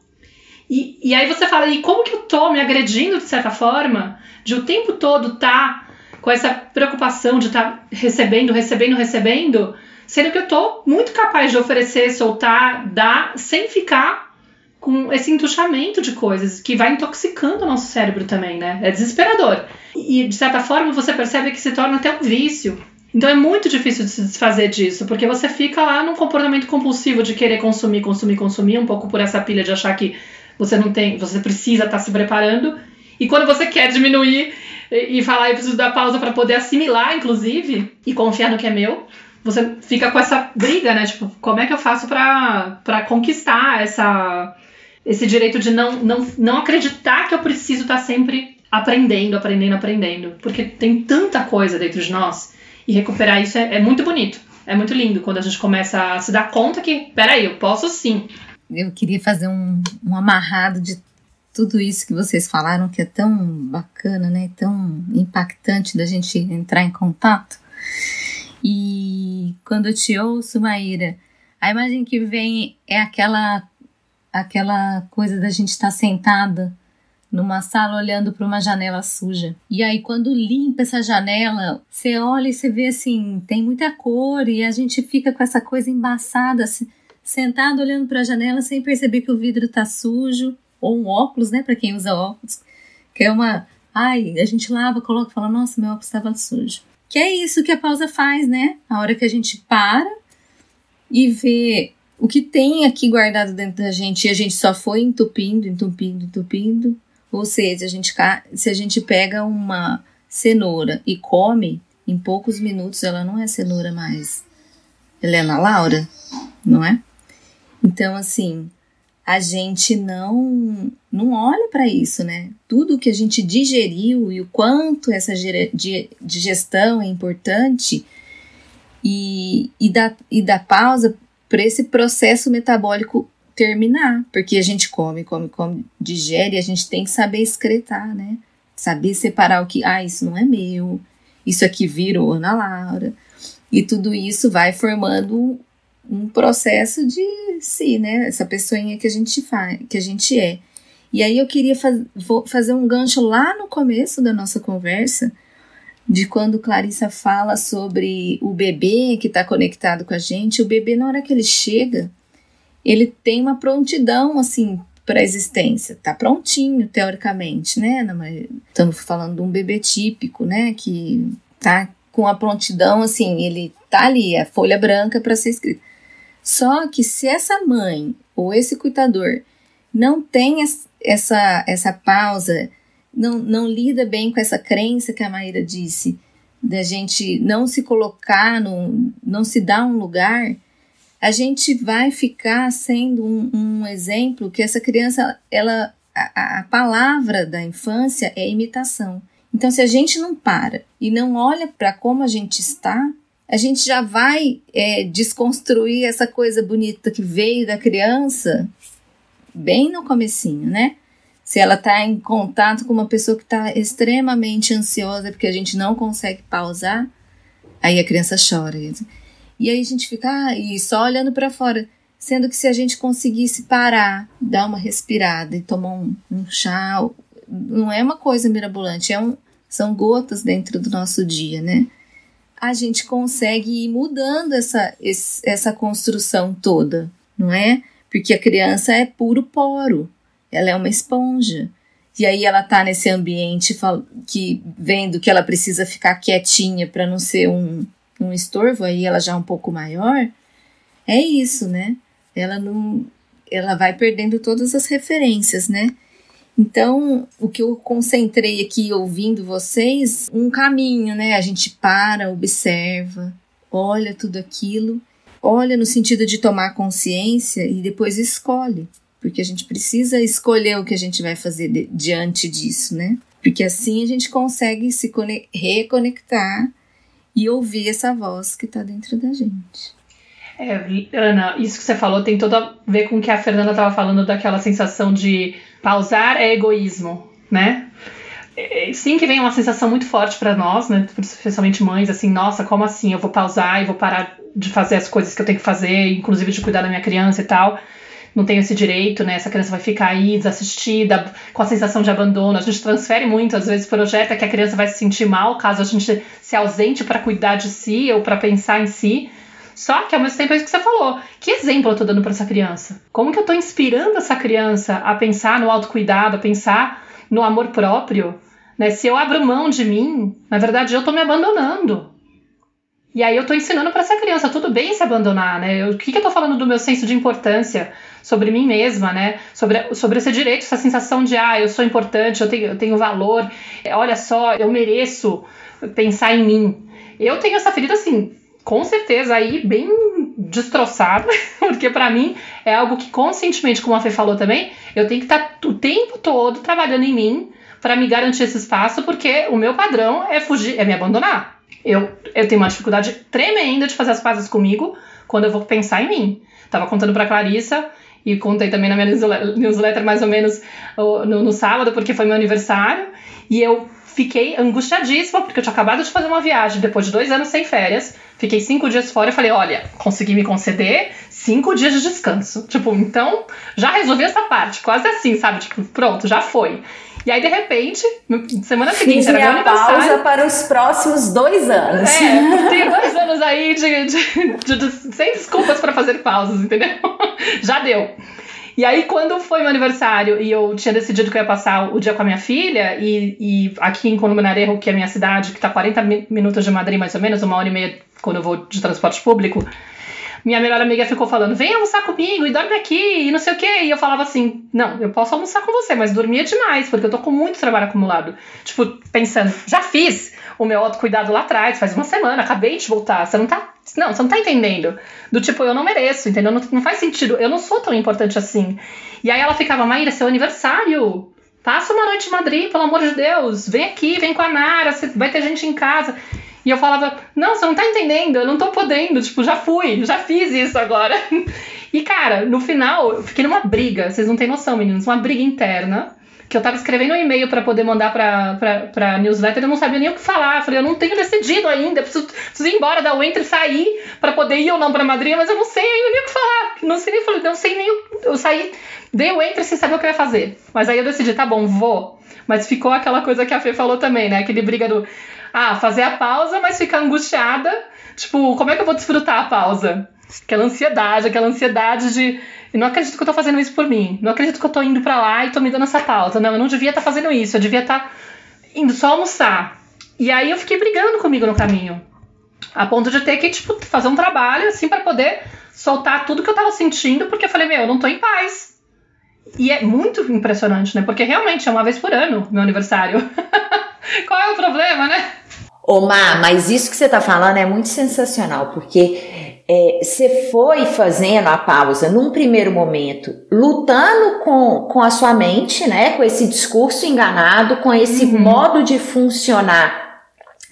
S1: E, e aí você fala, e como que eu tô me agredindo de certa forma, de o tempo todo tá com essa preocupação de estar tá recebendo, recebendo, recebendo, sendo que eu tô muito capaz de oferecer, soltar, dar, sem ficar com esse entuchamento de coisas que vai intoxicando o nosso cérebro também, né? É desesperador. E de certa forma você percebe que se torna até um vício. Então é muito difícil de se desfazer disso, porque você fica lá num comportamento compulsivo de querer consumir, consumir, consumir, um pouco por essa pilha de achar que você não tem, você precisa estar tá se preparando. E quando você quer diminuir e falar, eu preciso dar pausa para poder assimilar, inclusive, e confiar no que é meu, você fica com essa briga, né? Tipo, como é que eu faço para conquistar essa esse direito de não, não, não acreditar que eu preciso estar sempre aprendendo, aprendendo, aprendendo. Porque tem tanta coisa dentro de nós e recuperar isso é, é muito bonito. É muito lindo quando a gente começa a se dar conta que, peraí, eu posso sim.
S4: Eu queria fazer um, um amarrado de tudo isso que vocês falaram, que é tão bacana, né? Tão impactante da gente entrar em contato. E quando eu te ouço, Maíra, a imagem que vem é aquela aquela coisa da gente estar tá sentada numa sala olhando para uma janela suja. E aí quando limpa essa janela, você olha e você vê assim, tem muita cor e a gente fica com essa coisa embaçada, assim, sentado olhando para a janela sem perceber que o vidro tá sujo, ou um óculos, né, para quem usa óculos, que é uma, ai, a gente lava, coloca, fala, nossa, meu óculos estava sujo. Que é isso que a pausa faz, né? A hora que a gente para e vê o que tem aqui guardado dentro da gente e a gente só foi entupindo, entupindo, entupindo. Ou seja, a gente, se a gente pega uma cenoura e come, em poucos minutos ela não é cenoura mais. Helena Laura, não é? Então, assim, a gente não não olha para isso, né? Tudo que a gente digeriu e o quanto essa digestão é importante e, e, e da pausa para esse processo metabólico terminar, porque a gente come, come, come, digere, a gente tem que saber excretar, né? Saber separar o que, ah, isso não é meu, isso aqui virou Ana Laura, e tudo isso vai formando um processo de si, né? Essa pessoinha que a gente faz, que a gente é. E aí eu queria faz, fazer um gancho lá no começo da nossa conversa, de quando Clarissa fala sobre o bebê que está conectado com a gente. O bebê, na hora que ele chega, ele tem uma prontidão, assim, para a existência. Tá prontinho, teoricamente, né? Estamos falando de um bebê típico, né? Que tá com a prontidão, assim, ele tá ali, a folha branca para ser escrita. Só que se essa mãe ou esse cuidador não tem essa, essa pausa, não, não lida bem com essa crença que a Maíra disse, da gente não se colocar, no, não se dar um lugar, a gente vai ficar sendo um, um exemplo que essa criança, ela, a, a palavra da infância é imitação. Então, se a gente não para e não olha para como a gente está, a gente já vai é, desconstruir essa coisa bonita que veio da criança bem no comecinho, né? Se ela está em contato com uma pessoa que está extremamente ansiosa porque a gente não consegue pausar, aí a criança chora. E aí a gente fica ah, e só olhando para fora. Sendo que se a gente conseguisse parar, dar uma respirada e tomar um, um chá, não é uma coisa mirabolante, é um, são gotas dentro do nosso dia, né? a gente consegue ir mudando essa, essa construção toda, não é? Porque a criança é puro poro, ela é uma esponja. E aí ela tá nesse ambiente que vendo que ela precisa ficar quietinha para não ser um, um estorvo, aí ela já é um pouco maior. É isso, né? Ela não ela vai perdendo todas as referências, né? Então, o que eu concentrei aqui ouvindo vocês, um caminho, né? A gente para, observa, olha tudo aquilo, olha no sentido de tomar consciência e depois escolhe, porque a gente precisa escolher o que a gente vai fazer de, diante disso, né? Porque assim a gente consegue se reconectar e ouvir essa voz que está dentro da gente.
S1: É, Ana, isso que você falou tem tudo a ver com o que a Fernanda estava falando daquela sensação de pausar é egoísmo, né? É, sim que vem uma sensação muito forte para nós, né? Especialmente mães, assim, nossa, como assim? Eu vou pausar e vou parar de fazer as coisas que eu tenho que fazer, inclusive de cuidar da minha criança e tal. Não tenho esse direito, né? Essa criança vai ficar aí desassistida, com a sensação de abandono. A gente transfere muito, às vezes projeta que a criança vai se sentir mal caso a gente se ausente para cuidar de si ou para pensar em si. Só que ao mesmo tempo é isso que você falou. Que exemplo eu tô dando para essa criança? Como que eu tô inspirando essa criança a pensar no autocuidado, a pensar no amor próprio? Né? Se eu abro mão de mim, na verdade eu tô me abandonando. E aí eu tô ensinando para essa criança, tudo bem se abandonar, né? O que, que eu tô falando do meu senso de importância sobre mim mesma, né? Sobre, sobre esse direito, essa sensação de, ah, eu sou importante, eu tenho, eu tenho valor, olha só, eu mereço pensar em mim. Eu tenho essa ferida, assim, com certeza aí bem destroçada, <laughs> porque para mim é algo que conscientemente, como a Fê falou também, eu tenho que estar tá o tempo todo trabalhando em mim para me garantir esse espaço, porque o meu padrão é fugir, é me abandonar. Eu, eu tenho uma dificuldade tremenda de fazer as pazes comigo quando eu vou pensar em mim. Tava contando para Clarissa e contei também na minha newsletter mais ou menos no, no sábado, porque foi meu aniversário. E eu fiquei angustiadíssima, porque eu tinha acabado de fazer uma viagem depois de dois anos sem férias. Fiquei cinco dias fora e falei: olha, consegui me conceder cinco dias de descanso. Tipo, então já resolvi essa parte, quase assim, sabe? Tipo, pronto, já foi. E aí, de repente, semana seguinte,
S2: era meu aniversário. pausa para os próximos dois anos.
S1: É, <laughs> tem dois anos aí de, de, de, de sem desculpas para fazer pausas, entendeu? <laughs> Já deu. E aí, quando foi meu aniversário e eu tinha decidido que eu ia passar o dia com a minha filha, e, e aqui em Colombonarejo, que é a minha cidade, que tá 40 minutos de Madrid mais ou menos, uma hora e meia quando eu vou de transporte público, minha melhor amiga ficou falando: vem almoçar comigo e dorme aqui e não sei o quê. E eu falava assim: não, eu posso almoçar com você, mas dormia demais, porque eu tô com muito trabalho acumulado. Tipo, pensando, já fiz o meu autocuidado lá atrás, faz uma semana, acabei de voltar. Você não tá. Não, você não tá entendendo. Do tipo, eu não mereço, entendeu? Não, não faz sentido. Eu não sou tão importante assim. E aí ela ficava, Maíra, seu aniversário. Passa uma noite em Madrid, pelo amor de Deus. Vem aqui, vem com a Nara, vai ter gente em casa. E eu falava, não, você não tá entendendo, eu não tô podendo, tipo, já fui, já fiz isso agora. <laughs> E, cara, no final, eu fiquei numa briga, vocês não têm noção, meninos, uma briga interna, que eu tava escrevendo um e-mail para poder mandar pra, pra, pra newsletter, eu não sabia nem o que falar. Eu falei, eu não tenho decidido ainda, preciso, preciso ir embora da Winter, sair para poder ir ou não pra Madrid, mas eu não sei ainda nem o que falar. Não sei nem, falei, não sei nem eu saí, dei o Enter sem saber o que eu ia fazer. Mas aí eu decidi, tá bom, vou. Mas ficou aquela coisa que a Fê falou também, né? Aquele briga do ah, fazer a pausa, mas ficar angustiada. Tipo, como é que eu vou desfrutar a pausa? Aquela ansiedade, aquela ansiedade de. Não acredito que eu tô fazendo isso por mim. Não acredito que eu tô indo para lá e tô me dando essa pausa. Não, eu não devia estar tá fazendo isso. Eu devia estar tá indo só almoçar. E aí eu fiquei brigando comigo no caminho. A ponto de ter que, tipo, fazer um trabalho, assim, para poder soltar tudo que eu tava sentindo, porque eu falei, meu, eu não tô em paz. E é muito impressionante, né? Porque realmente é uma vez por ano meu aniversário. <laughs> Qual é o problema, né?
S2: Ô, Má, mas isso que você tá falando é muito sensacional, porque é, você foi fazendo a pausa num primeiro momento, lutando com, com a sua mente, né? Com esse discurso enganado, com esse uhum. modo de funcionar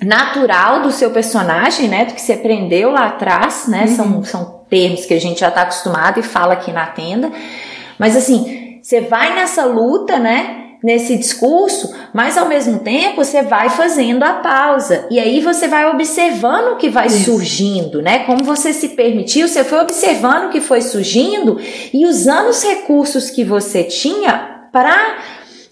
S2: natural do seu personagem, né? Do que você aprendeu lá atrás, né? Uhum. São, são termos que a gente já tá acostumado e fala aqui na tenda. Mas assim, você vai nessa luta, né? Nesse discurso, mas ao mesmo tempo você vai fazendo a pausa e aí você vai observando o que vai Isso. surgindo, né? Como você se permitiu, você foi observando o que foi surgindo e usando os recursos que você tinha para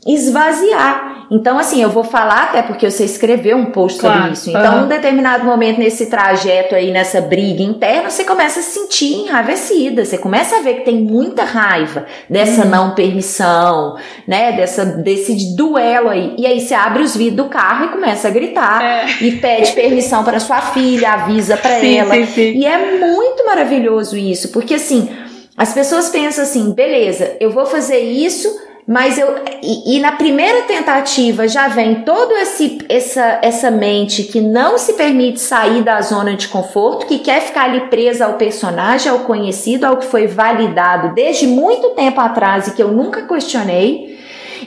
S2: esvaziar. Então, assim, eu vou falar até porque você escreveu um post claro. sobre isso. Então, uhum. num determinado momento nesse trajeto aí, nessa briga interna, você começa a se sentir enraivecida. Você começa a ver que tem muita raiva dessa uhum. não permissão, né? Dessa, desse duelo aí. E aí você abre os vidros do carro e começa a gritar. É. E pede permissão para sua filha, avisa para ela. Sim, sim. E é muito maravilhoso isso, porque assim, as pessoas pensam assim, beleza, eu vou fazer isso mas eu e, e, na primeira tentativa já vem todo esse essa essa mente que não se permite sair da zona de conforto, que quer ficar ali presa ao personagem, ao conhecido, ao que foi validado desde muito tempo atrás e que eu nunca questionei.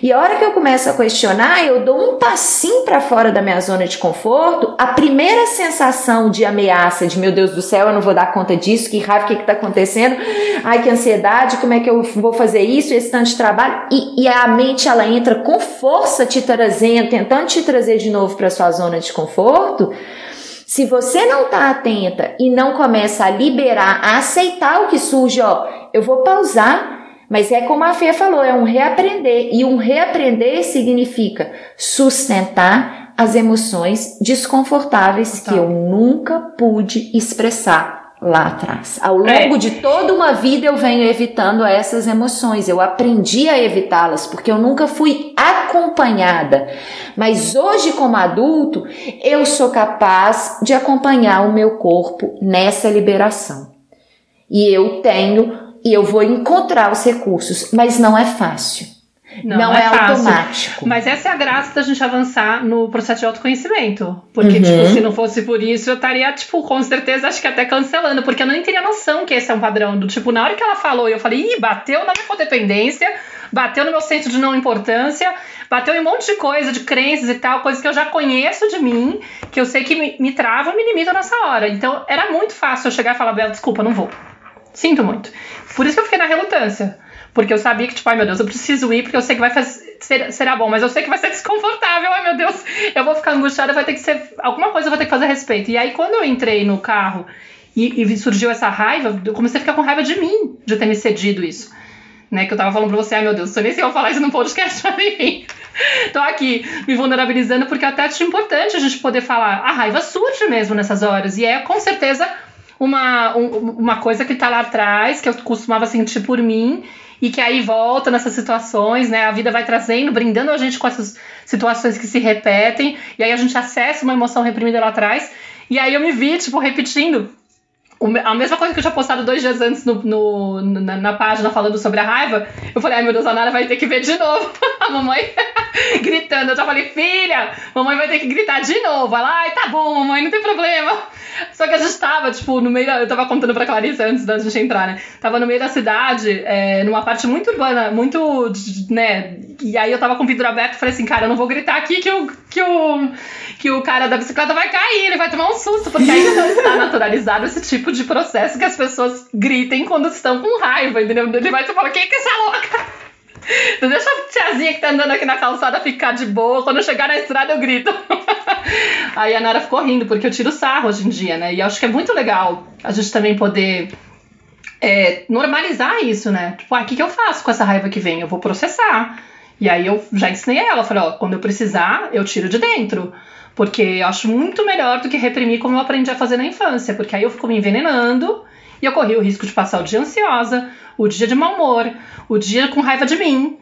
S2: E a hora que eu começo a questionar, eu dou um passinho para fora da minha zona de conforto, a primeira sensação de ameaça, de meu Deus do céu, eu não vou dar conta disso, que raiva, o que está acontecendo? Ai, que ansiedade, como é que eu vou fazer isso, esse tanto de trabalho? E, e a mente, ela entra com força te trazendo, tentando te trazer de novo para sua zona de conforto. Se você não está atenta e não começa a liberar, a aceitar o que surge, ó, eu vou pausar mas é como a Fê falou, é um reaprender. E um reaprender significa sustentar as emoções desconfortáveis que eu nunca pude expressar lá atrás. Ao longo é. de toda uma vida eu venho evitando essas emoções. Eu aprendi a evitá-las porque eu nunca fui acompanhada. Mas hoje como adulto, eu sou capaz de acompanhar o meu corpo nessa liberação. E eu tenho e eu vou encontrar os recursos, mas não é fácil. Não, não é, é automático.
S1: Mas essa é a graça da gente avançar no processo de autoconhecimento. Porque, uhum. tipo, se não fosse por isso, eu estaria, tipo, com certeza, acho que até cancelando. Porque eu nem teria noção que esse é um padrão. Do tipo, na hora que ela falou, eu falei, ih, bateu na minha codependência, bateu no meu senso de não importância, bateu em um monte de coisa, de crenças e tal, coisas que eu já conheço de mim, que eu sei que me, me travam, me limitam nessa hora. Então, era muito fácil eu chegar e falar, Bela, desculpa, não vou Sinto muito. Por isso que eu fiquei na relutância. Porque eu sabia que, tipo, ai meu Deus, eu preciso ir porque eu sei que vai fazer, ser, será bom, mas eu sei que vai ser <laughs> desconfortável, ai meu Deus, eu vou ficar angustiada, vai ter que ser. Alguma coisa eu vou ter que fazer a respeito. E aí, quando eu entrei no carro e, e surgiu essa raiva, eu comecei a ficar com raiva de mim, de ter me cedido isso. Né, que eu tava falando pra você, ai meu Deus, eu nem sei se eu falar isso no podcast, <laughs> mas enfim. Tô aqui me vulnerabilizando porque até acho importante a gente poder falar. A raiva surge mesmo nessas horas. E é com certeza uma, um, uma coisa que tá lá atrás, que eu costumava sentir por mim, e que aí volta nessas situações, né? A vida vai trazendo, brindando a gente com essas situações que se repetem, e aí a gente acessa uma emoção reprimida lá atrás. E aí eu me vi, tipo, repetindo a mesma coisa que eu tinha postado dois dias antes no, no na, na, página falando sobre a raiva, eu falei, ai meu Deus, a Nara vai ter que ver de novo. <laughs> a mamãe <laughs> gritando. Eu já falei, filha, mamãe vai ter que gritar de novo. Ela, ai, tá bom, mamãe, não tem problema. Só que a gente tava, tipo, no meio da. Eu tava contando pra Clarice antes da gente entrar, né? Tava no meio da cidade, é, numa parte muito urbana, muito. né? E aí eu tava com o vidro aberto e falei assim, cara, eu não vou gritar aqui que o, que o, que o cara da bicicleta vai cair, ele vai tomar um susto, porque ainda não está naturalizado esse tipo de processo que as pessoas gritem quando estão com raiva, entendeu? Ele vai falar, quem que é essa louca? Não deixa a tiazinha que tá andando aqui na calçada ficar de boa. Quando eu chegar na estrada, eu grito. <laughs> Aí a Nara ficou rindo, porque eu tiro sarro hoje em dia, né? E acho que é muito legal a gente também poder é, normalizar isso, né? Tipo, ah, o que, que eu faço com essa raiva que vem? Eu vou processar. E aí eu já ensinei ela, falei, ó, quando eu precisar, eu tiro de dentro. Porque eu acho muito melhor do que reprimir como eu aprendi a fazer na infância. Porque aí eu fico me envenenando e eu corri o risco de passar o dia ansiosa, o dia de mau humor, o dia com raiva de mim.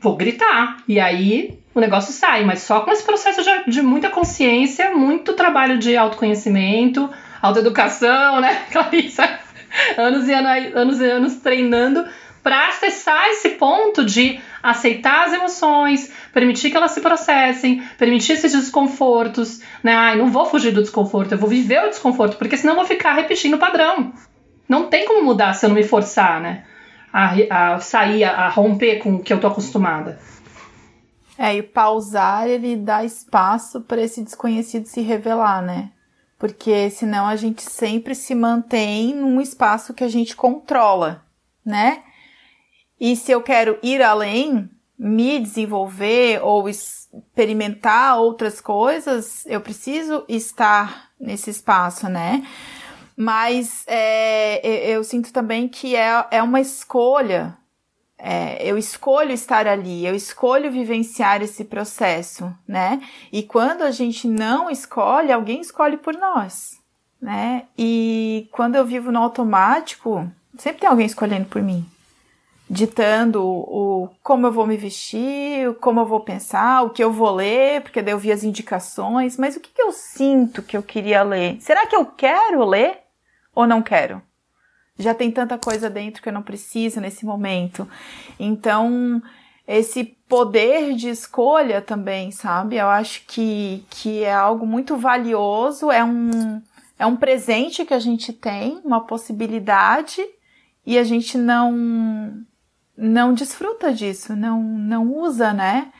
S1: Vou gritar. E aí o negócio sai, mas só com esse processo de, de muita consciência, muito trabalho de autoconhecimento, autoeducação, né, <laughs> Clarissa? anos e anos, anos e anos treinando para acessar esse ponto de aceitar as emoções, permitir que elas se processem, permitir esses desconfortos, né? Ai, não vou fugir do desconforto, eu vou viver o desconforto, porque senão eu vou ficar repetindo o padrão. Não tem como mudar se eu não me forçar, né? A, a sair, a, a romper com o que eu tô acostumada.
S3: É, e pausar, ele dá espaço para esse desconhecido se revelar, né? Porque senão a gente sempre se mantém num espaço que a gente controla, né? E se eu quero ir além, me desenvolver ou experimentar outras coisas, eu preciso estar nesse espaço, né? Mas é, eu sinto também que é, é uma escolha. É, eu escolho estar ali, eu escolho vivenciar esse processo, né? E quando a gente não escolhe, alguém escolhe por nós, né? E quando eu vivo no automático, sempre tem alguém escolhendo por mim ditando o como eu vou me vestir, como eu vou pensar, o que eu vou ler, porque daí eu vi as indicações, mas o que, que eu sinto que eu queria ler? Será que eu quero ler ou não quero? Já tem tanta coisa dentro que eu não preciso nesse momento. Então, esse poder de escolha também, sabe? Eu acho que, que é algo muito valioso, é um, é um presente que a gente tem, uma possibilidade, e a gente não não desfruta disso, não, não usa, né?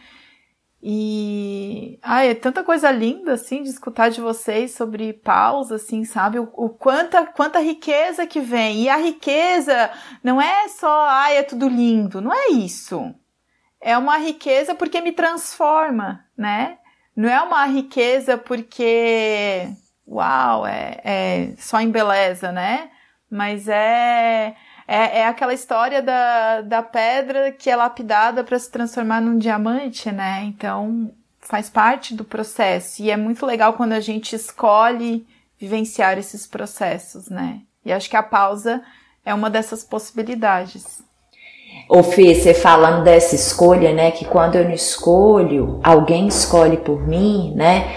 S3: E ai, é tanta coisa linda assim de escutar de vocês sobre pausa, assim, sabe? O, o, quanta quanta riqueza que vem. E a riqueza não é só, ai, é tudo lindo, não é isso. É uma riqueza porque me transforma, né? Não é uma riqueza porque uau, é, é só em beleza, né? Mas é é, é aquela história da, da pedra que é lapidada para se transformar num diamante, né? Então faz parte do processo. E é muito legal quando a gente escolhe vivenciar esses processos, né? E acho que a pausa é uma dessas possibilidades.
S2: Ô Fê, você falando dessa escolha, né? Que quando eu não escolho, alguém escolhe por mim, né?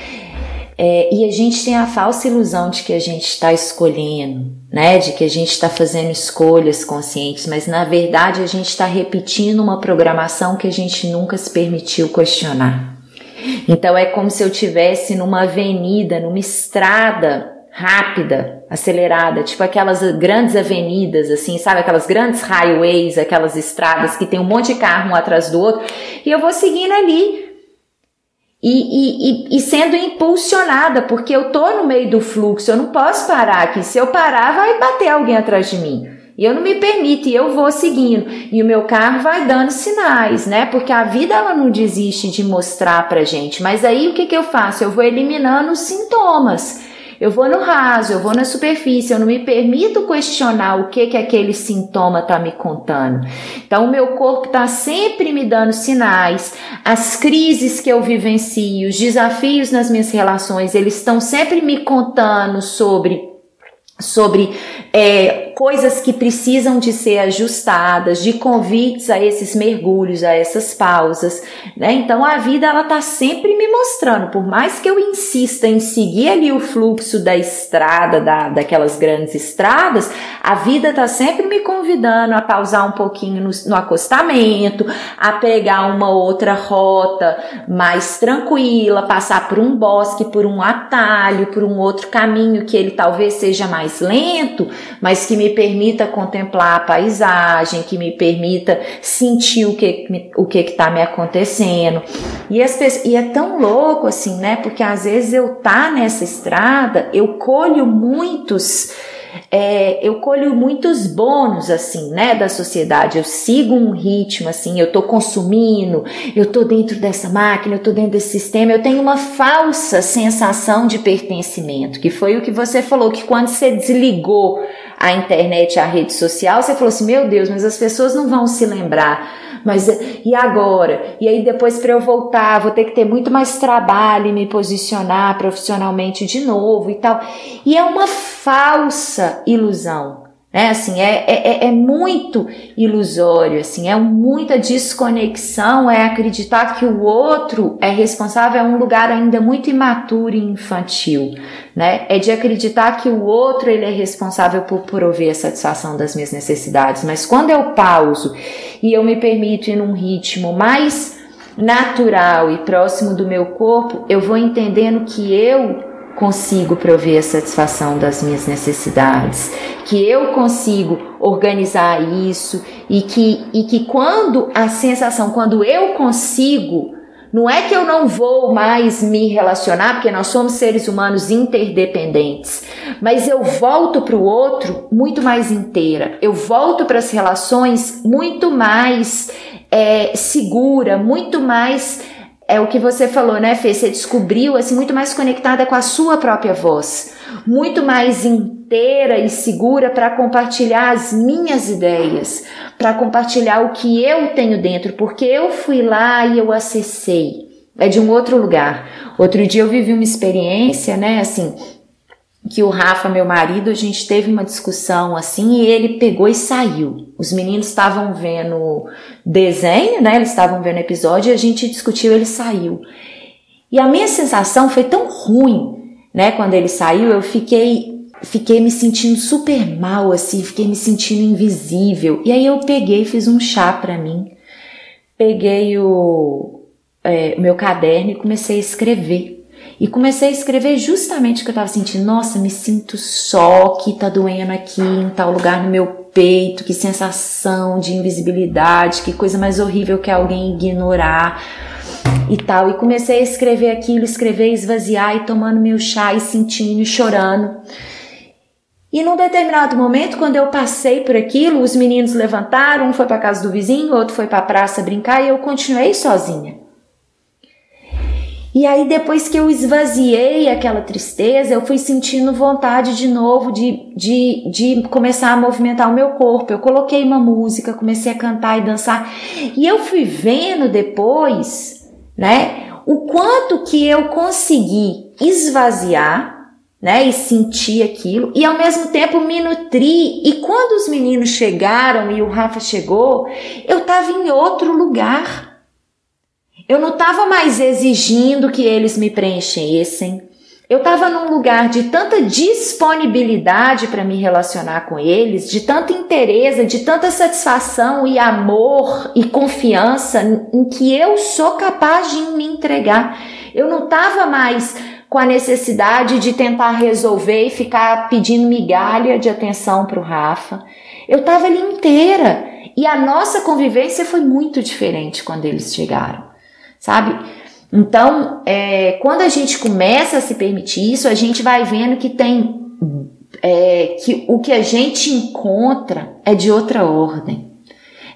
S2: É, e a gente tem a falsa ilusão de que a gente está escolhendo, né? De que a gente está fazendo escolhas conscientes, mas na verdade a gente está repetindo uma programação que a gente nunca se permitiu questionar. Então é como se eu tivesse numa avenida, numa estrada rápida, acelerada, tipo aquelas grandes avenidas, assim, sabe? Aquelas grandes highways, aquelas estradas que tem um monte de carro um atrás do outro, e eu vou seguindo ali e, e, e, sendo impulsionada, porque eu tô no meio do fluxo, eu não posso parar aqui. Se eu parar, vai bater alguém atrás de mim. E eu não me permito, e eu vou seguindo. E o meu carro vai dando sinais, né? Porque a vida ela não desiste de mostrar pra gente. Mas aí o que, que eu faço? Eu vou eliminando os sintomas. Eu vou no raso, eu vou na superfície, eu não me permito questionar o que que aquele sintoma está me contando. Então, o meu corpo está sempre me dando sinais, as crises que eu vivencio, os desafios nas minhas relações, eles estão sempre me contando sobre sobre é, coisas que precisam de ser ajustadas, de convites a esses mergulhos, a essas pausas, né? Então a vida ela tá sempre me mostrando, por mais que eu insista em seguir ali o fluxo da estrada, da, daquelas grandes estradas, a vida tá sempre me convidando a pausar um pouquinho no, no acostamento, a pegar uma outra rota mais tranquila, passar por um bosque, por um atalho, por um outro caminho que ele talvez seja mais lento, mas que me permita contemplar a paisagem, que me permita sentir o que o que está me acontecendo. E, e é tão louco assim, né? Porque às vezes eu tá nessa estrada, eu colho muitos é, eu colho muitos bônus assim, né, da sociedade. Eu sigo um ritmo assim, eu tô consumindo, eu tô dentro dessa máquina, eu tô dentro desse sistema. Eu tenho uma falsa sensação de pertencimento, que foi o que você falou que quando você desligou a internet, a rede social, você falou assim: "Meu Deus, mas as pessoas não vão se lembrar mas e agora? E aí depois para eu voltar, vou ter que ter muito mais trabalho e me posicionar profissionalmente de novo e tal. E é uma falsa ilusão. É assim, é, é, é muito ilusório, assim, é muita desconexão, é acreditar que o outro é responsável, é um lugar ainda muito imaturo e infantil, né? É de acreditar que o outro ele é responsável por prover a satisfação das minhas necessidades. Mas quando eu pauso e eu me permito ir num ritmo mais natural e próximo do meu corpo, eu vou entendendo que eu consigo prover a satisfação das minhas necessidades, que eu consigo organizar isso e que, e que quando a sensação, quando eu consigo, não é que eu não vou mais me relacionar, porque nós somos seres humanos interdependentes, mas eu volto para o outro muito mais inteira, eu volto para as relações muito mais é, segura, muito mais é o que você falou, né, Fê? Você descobriu assim muito mais conectada com a sua própria voz, muito mais inteira e segura para compartilhar as minhas ideias, para compartilhar o que eu tenho dentro, porque eu fui lá e eu acessei. É de um outro lugar. Outro dia eu vivi uma experiência, né, assim, que o Rafa, meu marido, a gente teve uma discussão assim e ele pegou e saiu. Os meninos estavam vendo desenho, né? Eles estavam vendo episódio e a gente discutiu, ele saiu. E a minha sensação foi tão ruim, né? Quando ele saiu, eu fiquei fiquei me sentindo super mal assim, fiquei me sentindo invisível. E aí eu peguei, fiz um chá para mim. Peguei o é, meu caderno e comecei a escrever e comecei a escrever justamente o que eu estava sentindo. Nossa, me sinto só, que tá doendo aqui em tal lugar no meu peito, que sensação de invisibilidade, que coisa mais horrível que alguém ignorar e tal. E comecei a escrever aquilo, escrever, esvaziar e tomando meu chá e sentindo e chorando. E num determinado momento, quando eu passei por aquilo, os meninos levantaram, um foi para casa do vizinho, outro foi para a praça brincar e eu continuei sozinha. E aí, depois que eu esvaziei aquela tristeza, eu fui sentindo vontade de novo de, de, de começar a movimentar o meu corpo. Eu coloquei uma música, comecei a cantar e dançar. E eu fui vendo depois, né, o quanto que eu consegui esvaziar, né, e sentir aquilo, e ao mesmo tempo me nutrir. E quando os meninos chegaram e o Rafa chegou, eu estava em outro lugar. Eu não estava mais exigindo que eles me preenchessem. Eu estava num lugar de tanta disponibilidade para me relacionar com eles, de tanta interesse, de tanta satisfação e amor e confiança em que eu sou capaz de me entregar. Eu não estava mais com a necessidade de tentar resolver e ficar pedindo migalha de atenção para o Rafa. Eu estava ali inteira e a nossa convivência foi muito diferente quando eles chegaram sabe? Então, é, quando a gente começa a se permitir isso, a gente vai vendo que tem é, que o que a gente encontra é de outra ordem.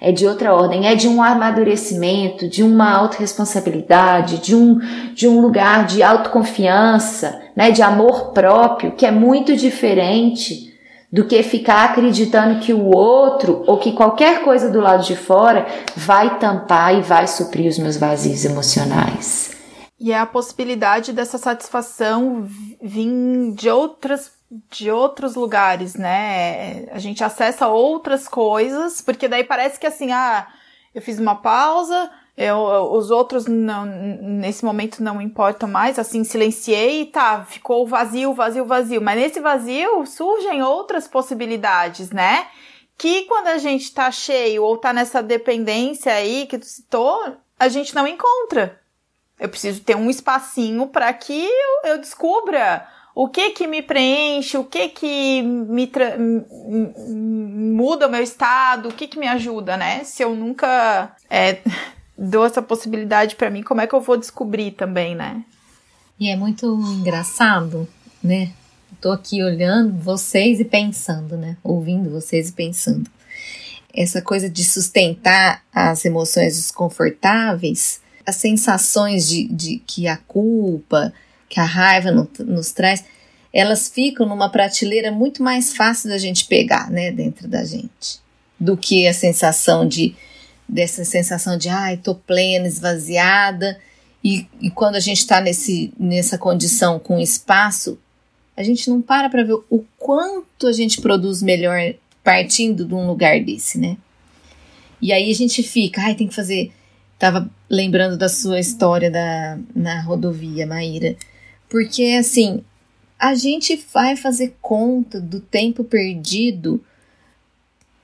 S2: É de outra ordem, é de um amadurecimento, de uma autorresponsabilidade, de um, de um lugar de autoconfiança, né, de amor próprio, que é muito diferente do que ficar acreditando que o outro ou que qualquer coisa do lado de fora vai tampar e vai suprir os meus vazios emocionais.
S3: E é a possibilidade dessa satisfação vir de outras de outros lugares, né? A gente acessa outras coisas, porque daí parece que assim, ah, eu fiz uma pausa, eu, os outros não, nesse momento não importam mais, assim, silenciei e tá, ficou vazio, vazio, vazio. Mas nesse vazio surgem outras possibilidades, né? Que quando a gente tá cheio ou tá nessa dependência aí que tu citou, a gente não encontra. Eu preciso ter um espacinho para que eu, eu descubra o que que me preenche, o que que me muda o meu estado, o que que me ajuda, né? Se eu nunca é, dou essa possibilidade para mim, como é que eu vou descobrir também, né?
S4: E é muito engraçado, né? Tô aqui olhando vocês e pensando, né? Ouvindo vocês e pensando. Essa coisa de sustentar as emoções desconfortáveis, as sensações de, de que a culpa, que a raiva no, nos traz, elas ficam numa prateleira muito mais fácil da gente pegar, né, dentro da gente, do que a sensação de dessa sensação de ai, tô plena, esvaziada. E, e quando a gente está nessa condição com espaço, a gente não para para ver o quanto a gente produz melhor partindo de um lugar desse, né? E aí a gente fica, ai, tem que fazer. Tava lembrando da sua história da, na rodovia, Maíra. Porque, assim, a gente vai fazer conta do tempo perdido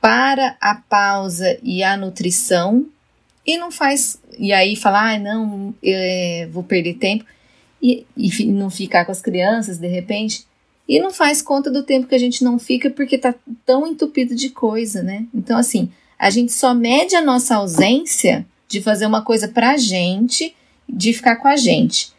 S4: para a pausa e a nutrição e não faz. E aí falar, ah, não, é, vou perder tempo e, e não ficar com as crianças de repente. E não faz conta do tempo que a gente não fica porque tá tão entupido de coisa, né? Então, assim, a gente só mede a nossa ausência de fazer uma coisa pra gente, de ficar com a gente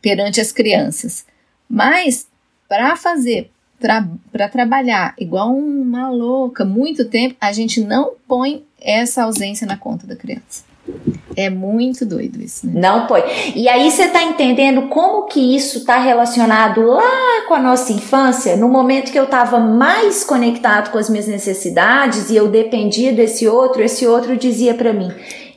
S4: perante as crianças. Mas para fazer, para trabalhar igual uma louca muito tempo, a gente não põe essa ausência na conta da criança. É muito doido isso, né?
S2: Não põe. E aí você tá entendendo como que isso tá relacionado lá com a nossa infância, no momento que eu tava mais conectado com as minhas necessidades e eu dependia desse outro, esse outro dizia para mim: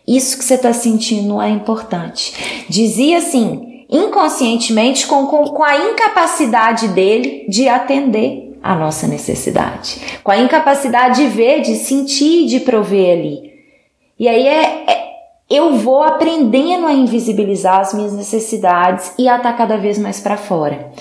S2: "Isso que você tá sentindo não é importante". Dizia assim: inconscientemente com, com, com a incapacidade dele de atender a nossa necessidade, com a incapacidade de ver, de sentir, de prover ali. E aí é, é eu vou aprendendo a invisibilizar as minhas necessidades e a estar cada vez mais para fora.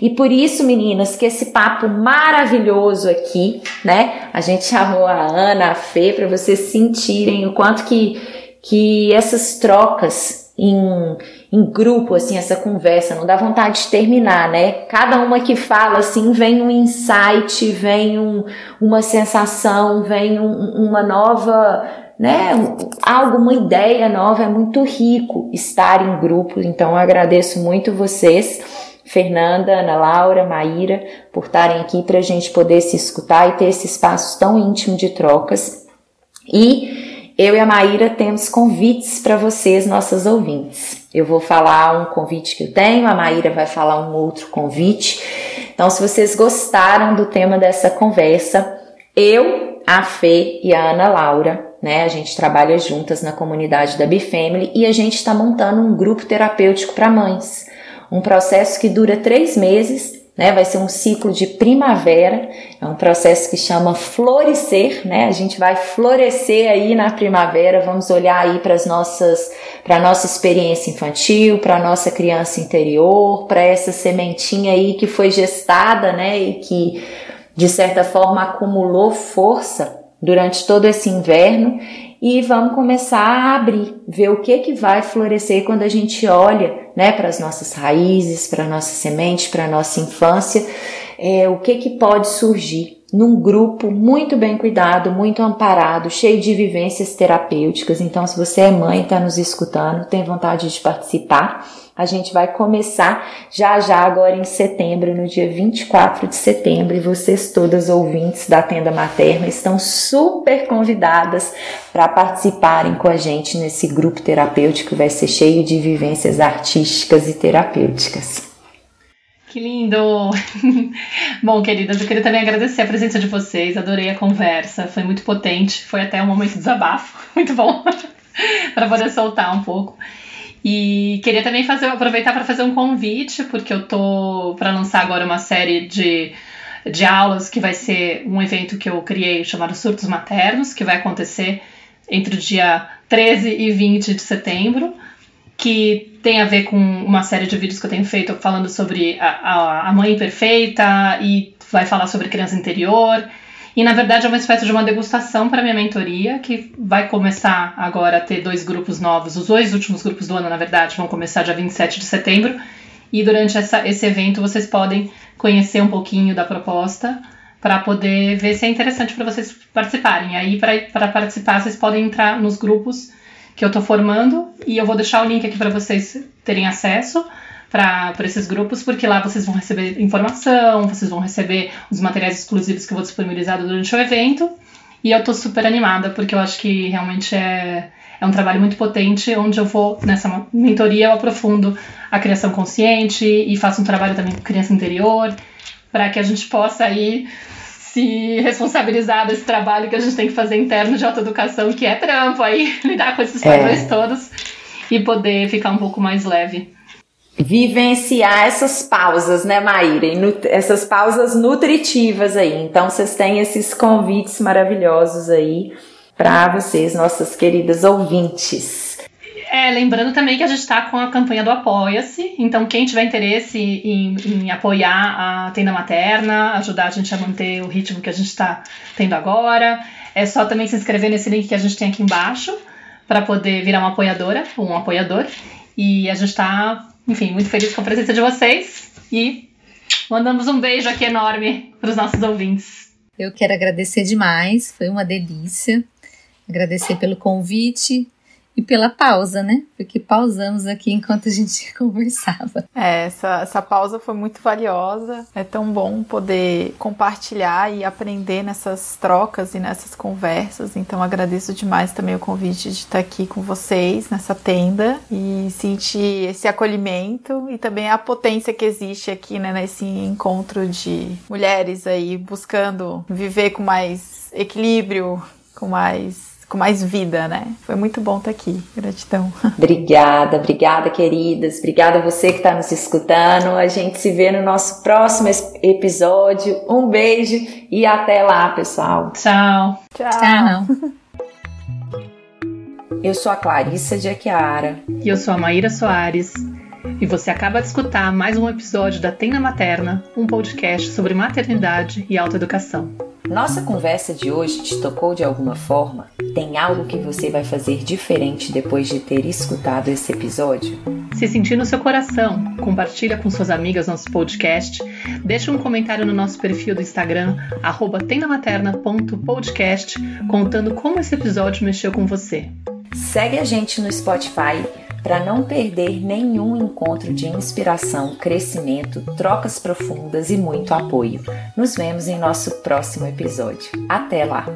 S2: E por isso, meninas, que esse papo maravilhoso aqui, né? A gente chamou a Ana, a Fê, para vocês sentirem o quanto que, que essas trocas em, em grupo, assim, essa conversa, não dá vontade de terminar, né? Cada uma que fala, assim, vem um insight, vem um, uma sensação, vem um, uma nova, né? Algo, uma ideia nova, é muito rico estar em grupo, então eu agradeço muito vocês. Fernanda, Ana Laura, Maíra, por estarem aqui para a gente poder se escutar e ter esse espaço tão íntimo de trocas. E eu e a Maíra temos convites para vocês, nossas ouvintes. Eu vou falar um convite que eu tenho, a Maíra vai falar um outro convite. Então, se vocês gostaram do tema dessa conversa, eu, a Fê e a Ana Laura, né, a gente trabalha juntas na comunidade da Bifamily e a gente está montando um grupo terapêutico para mães. Um processo que dura três meses né? Vai ser um ciclo de primavera, é um processo que chama florescer, né? A gente vai florescer aí na primavera, vamos olhar aí para as nossas, para nossa experiência infantil, para nossa criança interior, para essa sementinha aí que foi gestada, né? E que de certa forma acumulou força durante todo esse inverno e vamos começar a abrir, ver o que que vai florescer quando a gente olha, né, para as nossas raízes, para nossa semente, para nossa infância, é, o que, que pode surgir num grupo muito bem cuidado, muito amparado, cheio de vivências terapêuticas. Então, se você é mãe está nos escutando, tem vontade de participar, a gente vai começar já já agora em setembro, no dia 24 de setembro, e vocês todas ouvintes da Tenda Materna estão super convidadas para participarem com a gente nesse grupo terapêutico que vai ser cheio de vivências artísticas e terapêuticas.
S1: Que lindo! <laughs> Bom, queridas, eu queria também agradecer a presença de vocês, adorei a conversa, foi muito potente, foi até um momento de desabafo, <laughs> muito bom, <laughs> para poder soltar um pouco. E queria também fazer, aproveitar para fazer um convite, porque eu tô para lançar agora uma série de, de aulas que vai ser um evento que eu criei chamado Surtos Maternos, que vai acontecer entre o dia 13 e 20 de setembro que tem a ver com uma série de vídeos que eu tenho feito falando sobre a, a, a mãe perfeita e vai falar sobre criança interior. E na verdade é uma espécie de uma degustação para minha mentoria, que vai começar agora a ter dois grupos novos. Os dois últimos grupos do ano, na verdade, vão começar dia 27 de setembro. E durante essa, esse evento vocês podem conhecer um pouquinho da proposta para poder ver se é interessante para vocês participarem. Aí, para participar, vocês podem entrar nos grupos que eu estou formando e eu vou deixar o link aqui para vocês terem acesso para esses grupos, porque lá vocês vão receber informação, vocês vão receber os materiais exclusivos que eu vou disponibilizar durante o evento. E eu estou super animada, porque eu acho que realmente é, é um trabalho muito potente, onde eu vou, nessa mentoria, eu aprofundo a criação consciente e faço um trabalho também com criança interior, para que a gente possa aí se responsabilizar desse trabalho que a gente tem que fazer interno de autoeducação, que é trampo aí, <laughs> lidar com esses padrões é. todos e poder ficar um pouco mais leve.
S2: Vivenciar essas pausas, né, Maíra? Essas pausas nutritivas aí. Então, vocês têm esses convites maravilhosos aí para vocês, nossas queridas ouvintes.
S1: É, lembrando também que a gente está com a campanha do Apoia-se, então quem tiver interesse em, em, apoiar a tenda materna, ajudar a gente a manter o ritmo que a gente está tendo agora, é só também se inscrever nesse link que a gente tem aqui embaixo para poder virar uma apoiadora ou um apoiador. E a gente está, enfim, muito feliz com a presença de vocês e mandamos um beijo aqui enorme para os nossos ouvintes.
S4: Eu quero agradecer demais, foi uma delícia. Agradecer pelo convite, e pela pausa, né? Porque pausamos aqui enquanto a gente <laughs> conversava.
S3: É, essa, essa pausa foi muito valiosa. É tão bom poder compartilhar e aprender nessas trocas e nessas conversas. Então agradeço demais também o convite de estar aqui com vocês nessa tenda e sentir esse acolhimento e também a potência que existe aqui, né, nesse encontro de mulheres aí buscando viver com mais equilíbrio, com mais com mais vida, né? Foi muito bom estar aqui. Gratidão. <laughs>
S2: Obrigada, obrigada, queridas. Obrigada a você que está nos escutando. A gente se vê no nosso próximo episódio. Um beijo e até lá, pessoal.
S1: Tchau.
S3: Tchau. Tchau.
S2: Eu sou a Clarissa de Aquiara.
S1: E eu sou a Maíra Soares. E você acaba de escutar mais um episódio da Tenda Materna, um podcast sobre maternidade e autoeducação.
S2: Nossa conversa de hoje te tocou de alguma forma? Tem algo que você vai fazer diferente depois de ter escutado esse episódio?
S1: Se sentir no seu coração, compartilha com suas amigas nosso podcast, deixa um comentário no nosso perfil do Instagram, tendamaterna.podcast, contando como esse episódio mexeu com você.
S2: Segue a gente no Spotify para não perder nenhum encontro de inspiração, crescimento, trocas profundas e muito apoio. Nos vemos em nosso próximo episódio. Até lá!